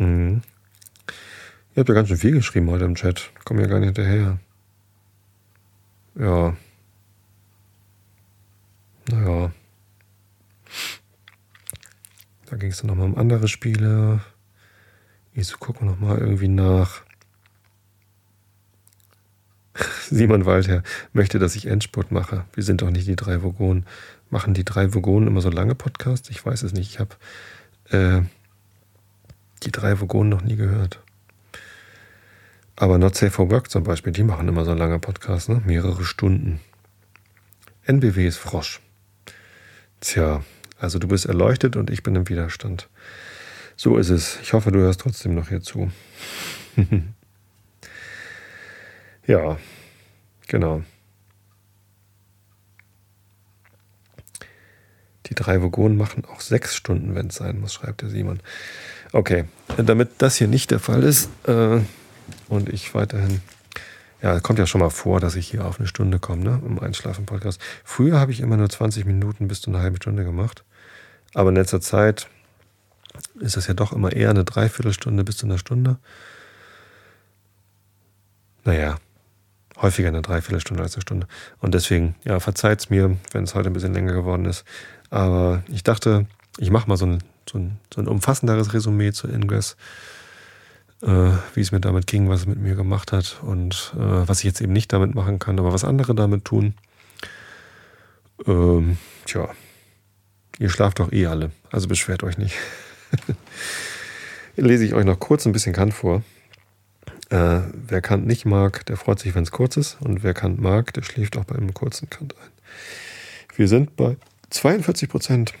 Mhm. Ihr habt ja ganz schön viel geschrieben heute im Chat. Komm ja gar nicht hinterher. Ja. Naja. Da ging es dann nochmal um andere Spiele. Ich gucke nochmal irgendwie nach. [LAUGHS] Simon Waldherr möchte, dass ich Endspurt mache. Wir sind doch nicht die drei Vogonen. Machen die drei Vogonen immer so lange Podcasts? Ich weiß es nicht. Ich habe äh, die drei Vogonen noch nie gehört. Aber Not Safe for Work zum Beispiel, die machen immer so lange Podcasts, ne? mehrere Stunden. NBW ist Frosch. Tja, also du bist erleuchtet und ich bin im Widerstand. So ist es. Ich hoffe, du hörst trotzdem noch hier zu. [LAUGHS] ja, genau. Die drei Vogonen machen auch sechs Stunden, wenn es sein muss, schreibt der Simon. Okay, damit das hier nicht der Fall ist äh, und ich weiterhin, ja, kommt ja schon mal vor, dass ich hier auf eine Stunde komme, ne, im Einschlafen-Podcast. Früher habe ich immer nur 20 Minuten bis zu einer halben Stunde gemacht, aber in letzter Zeit ist das ja doch immer eher eine Dreiviertelstunde bis zu einer Stunde. Naja, häufiger eine Dreiviertelstunde als eine Stunde. Und deswegen, ja, verzeiht es mir, wenn es heute ein bisschen länger geworden ist. Aber ich dachte, ich mache mal so ein so ein, so ein umfassenderes Resümee zu Ingress, äh, wie es mir damit ging, was es mit mir gemacht hat und äh, was ich jetzt eben nicht damit machen kann, aber was andere damit tun. Ähm, tja, ihr schlaft doch eh alle, also beschwert euch nicht. [LAUGHS] Lese ich euch noch kurz ein bisschen Kant vor. Äh, wer Kant nicht mag, der freut sich, wenn es kurz ist. Und wer Kant mag, der schläft auch bei einem kurzen Kant ein. Wir sind bei 42 Prozent.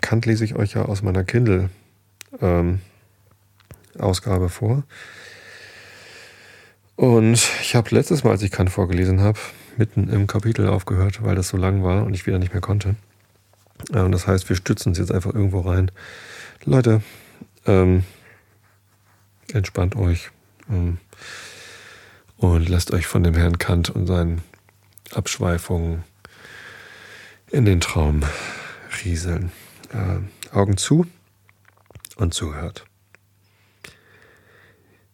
Kant lese ich euch ja aus meiner Kindle-Ausgabe ähm, vor. Und ich habe letztes Mal, als ich Kant vorgelesen habe, mitten im Kapitel aufgehört, weil das so lang war und ich wieder nicht mehr konnte. Ähm, das heißt, wir stützen es jetzt einfach irgendwo rein. Leute, ähm, entspannt euch ähm, und lasst euch von dem Herrn Kant und seinen Abschweifungen in den Traum rieseln äh, Augen zu, und zuhört.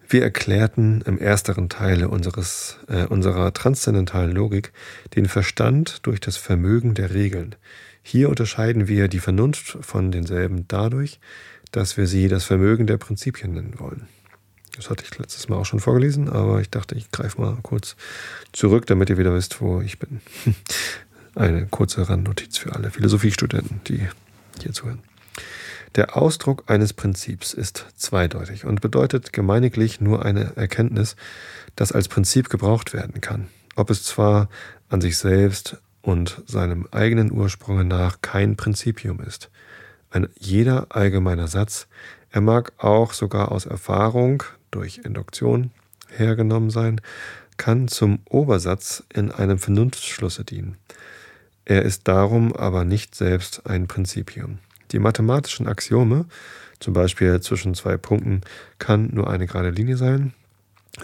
Wir erklärten im ersteren Teile unseres, äh, unserer transzendentalen Logik den Verstand durch das Vermögen der Regeln. Hier unterscheiden wir die Vernunft von denselben dadurch, dass wir sie das Vermögen der Prinzipien nennen wollen. Das hatte ich letztes Mal auch schon vorgelesen, aber ich dachte, ich greife mal kurz zurück, damit ihr wieder wisst, wo ich bin. [LAUGHS] Eine kurze Randnotiz für alle Philosophiestudenten, die hier zuhören. Der Ausdruck eines Prinzips ist zweideutig und bedeutet gemeiniglich nur eine Erkenntnis, das als Prinzip gebraucht werden kann, ob es zwar an sich selbst und seinem eigenen Ursprunge nach kein Prinzipium ist. Ein jeder allgemeiner Satz, er mag auch sogar aus Erfahrung durch Induktion hergenommen sein, kann zum Obersatz in einem Vernunftschlusse dienen. Er ist darum aber nicht selbst ein Prinzipium. Die mathematischen Axiome, zum Beispiel zwischen zwei Punkten kann nur eine gerade Linie sein,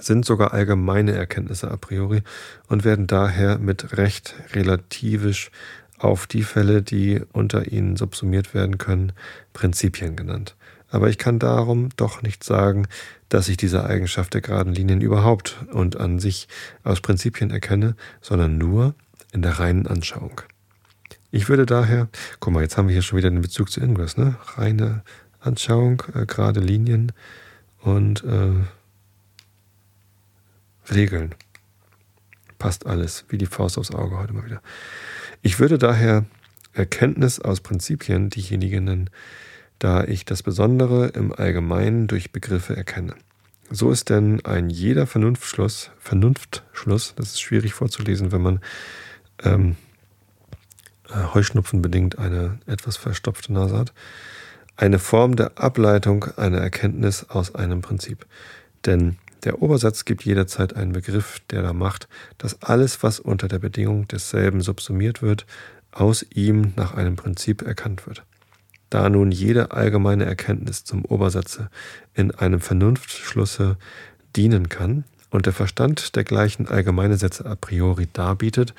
sind sogar allgemeine Erkenntnisse a priori und werden daher mit Recht relativisch auf die Fälle, die unter ihnen subsumiert werden können, Prinzipien genannt. Aber ich kann darum doch nicht sagen, dass ich diese Eigenschaft der geraden Linien überhaupt und an sich aus Prinzipien erkenne, sondern nur in der reinen Anschauung. Ich würde daher, guck mal, jetzt haben wir hier schon wieder den Bezug zu Ingress, ne? Reine Anschauung, äh, gerade Linien und äh, Regeln. Passt alles, wie die Faust aufs Auge heute mal wieder. Ich würde daher Erkenntnis aus Prinzipien diejenigen nennen, da ich das Besondere im Allgemeinen durch Begriffe erkenne. So ist denn ein jeder Vernunftschluss, Vernunftschluss, das ist schwierig vorzulesen, wenn man ähm, äh, Heuschnupfen bedingt eine etwas verstopfte Nase hat, eine Form der Ableitung einer Erkenntnis aus einem Prinzip. Denn der Obersatz gibt jederzeit einen Begriff, der da macht, dass alles, was unter der Bedingung desselben subsumiert wird, aus ihm nach einem Prinzip erkannt wird. Da nun jede allgemeine Erkenntnis zum Obersatze in einem Vernunftschlusse dienen kann und der Verstand dergleichen allgemeine Sätze a priori darbietet,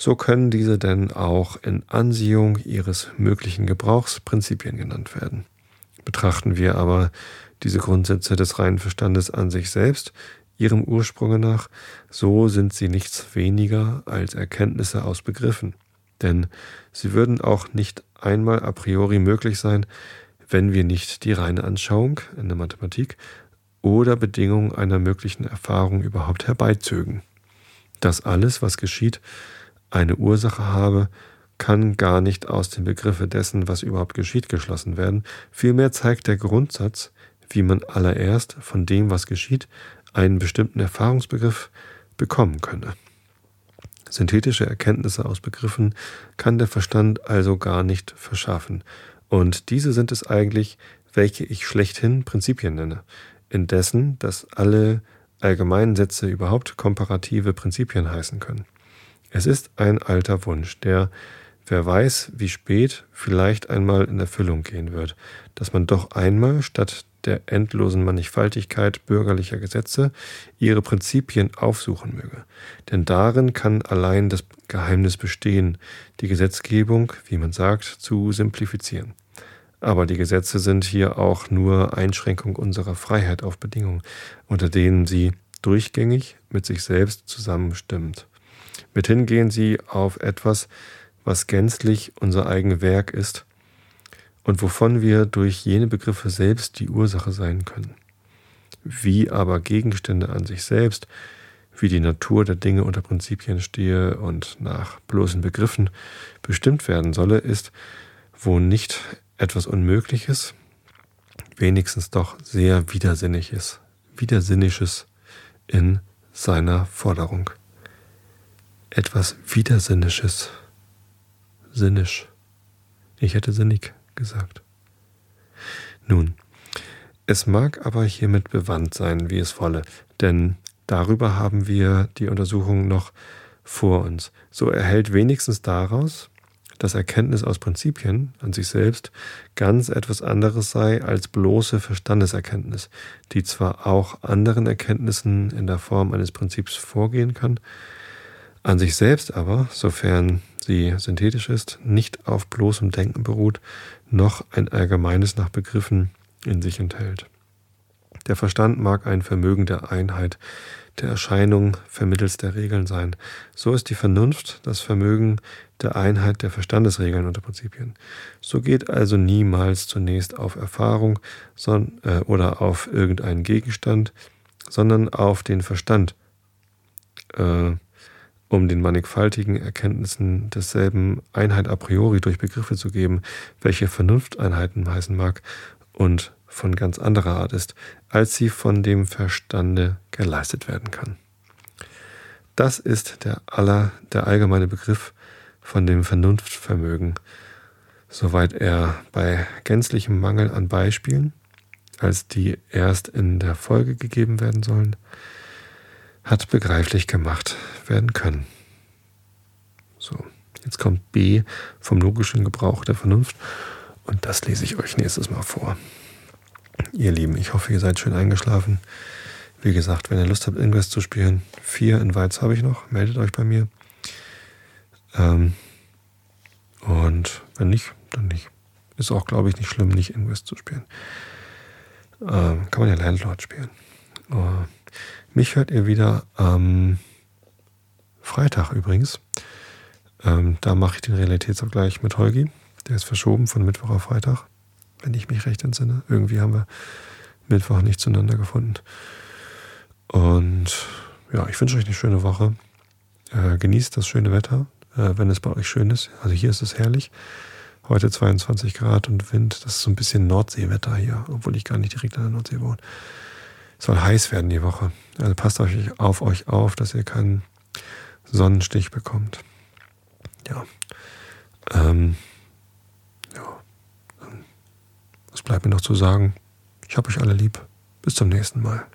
so können diese denn auch in Ansehung ihres möglichen Gebrauchs Prinzipien genannt werden. Betrachten wir aber diese Grundsätze des reinen Verstandes an sich selbst, ihrem Ursprunge nach, so sind sie nichts weniger als Erkenntnisse aus Begriffen. Denn sie würden auch nicht einmal a priori möglich sein, wenn wir nicht die reine Anschauung in der Mathematik oder Bedingungen einer möglichen Erfahrung überhaupt herbeizögen. Das alles, was geschieht, eine Ursache habe, kann gar nicht aus dem Begriffe dessen, was überhaupt geschieht, geschlossen werden. Vielmehr zeigt der Grundsatz, wie man allererst von dem, was geschieht, einen bestimmten Erfahrungsbegriff bekommen könne. Synthetische Erkenntnisse aus Begriffen kann der Verstand also gar nicht verschaffen. Und diese sind es eigentlich, welche ich schlechthin Prinzipien nenne, indessen, dass alle allgemeinen Sätze überhaupt komparative Prinzipien heißen können. Es ist ein alter Wunsch, der, wer weiß, wie spät, vielleicht einmal in Erfüllung gehen wird, dass man doch einmal statt der endlosen Mannigfaltigkeit bürgerlicher Gesetze ihre Prinzipien aufsuchen möge. Denn darin kann allein das Geheimnis bestehen, die Gesetzgebung, wie man sagt, zu simplifizieren. Aber die Gesetze sind hier auch nur Einschränkung unserer Freiheit auf Bedingungen, unter denen sie durchgängig mit sich selbst zusammenstimmt. Mithin gehen sie auf etwas, was gänzlich unser eigen Werk ist und wovon wir durch jene Begriffe selbst die Ursache sein können. Wie aber Gegenstände an sich selbst, wie die Natur der Dinge unter Prinzipien stehe und nach bloßen Begriffen bestimmt werden solle, ist, wo nicht etwas Unmögliches, wenigstens doch sehr Widersinniges, Widersinnisches in seiner Forderung etwas Widersinnisches. Sinnisch. Ich hätte sinnig gesagt. Nun, es mag aber hiermit bewandt sein, wie es wolle, denn darüber haben wir die Untersuchung noch vor uns. So erhält wenigstens daraus, dass Erkenntnis aus Prinzipien an sich selbst ganz etwas anderes sei als bloße Verstandeserkenntnis, die zwar auch anderen Erkenntnissen in der Form eines Prinzips vorgehen kann, an sich selbst aber, sofern sie synthetisch ist, nicht auf bloßem Denken beruht, noch ein allgemeines nach Begriffen in sich enthält. Der Verstand mag ein Vermögen der Einheit, der Erscheinung vermittels der Regeln sein. So ist die Vernunft das Vermögen der Einheit der Verstandesregeln und der Prinzipien. So geht also niemals zunächst auf Erfahrung äh, oder auf irgendeinen Gegenstand, sondern auf den Verstand, äh, um den mannigfaltigen Erkenntnissen desselben Einheit a priori durch Begriffe zu geben, welche Vernunfteinheiten heißen mag und von ganz anderer Art ist, als sie von dem Verstande geleistet werden kann. Das ist der aller, der allgemeine Begriff von dem Vernunftvermögen, soweit er bei gänzlichem Mangel an Beispielen, als die erst in der Folge gegeben werden sollen, hat begreiflich gemacht werden können. So, jetzt kommt B vom logischen Gebrauch der Vernunft und das lese ich euch nächstes Mal vor. Ihr Lieben, ich hoffe, ihr seid schön eingeschlafen. Wie gesagt, wenn ihr Lust habt, Ingress zu spielen, vier Invites habe ich noch, meldet euch bei mir. Ähm, und wenn nicht, dann nicht. Ist auch, glaube ich, nicht schlimm, nicht Ingress zu spielen. Ähm, kann man ja Landlord spielen. Uh, mich hört ihr wieder am Freitag übrigens. Ähm, da mache ich den Realitätsabgleich mit Holgi. Der ist verschoben von Mittwoch auf Freitag wenn ich mich recht entsinne. Irgendwie haben wir Mittwoch nicht zueinander gefunden. Und ja, ich wünsche euch eine schöne Woche. Äh, genießt das schöne Wetter, äh, wenn es bei euch schön ist. Also hier ist es herrlich. Heute 22 Grad und Wind. Das ist so ein bisschen Nordseewetter hier, obwohl ich gar nicht direkt an der Nordsee wohne. Soll heiß werden die Woche. Also passt euch auf euch auf, dass ihr keinen Sonnenstich bekommt. Ja. Ähm, Es bleibt mir noch zu sagen, ich habe euch alle lieb. Bis zum nächsten Mal.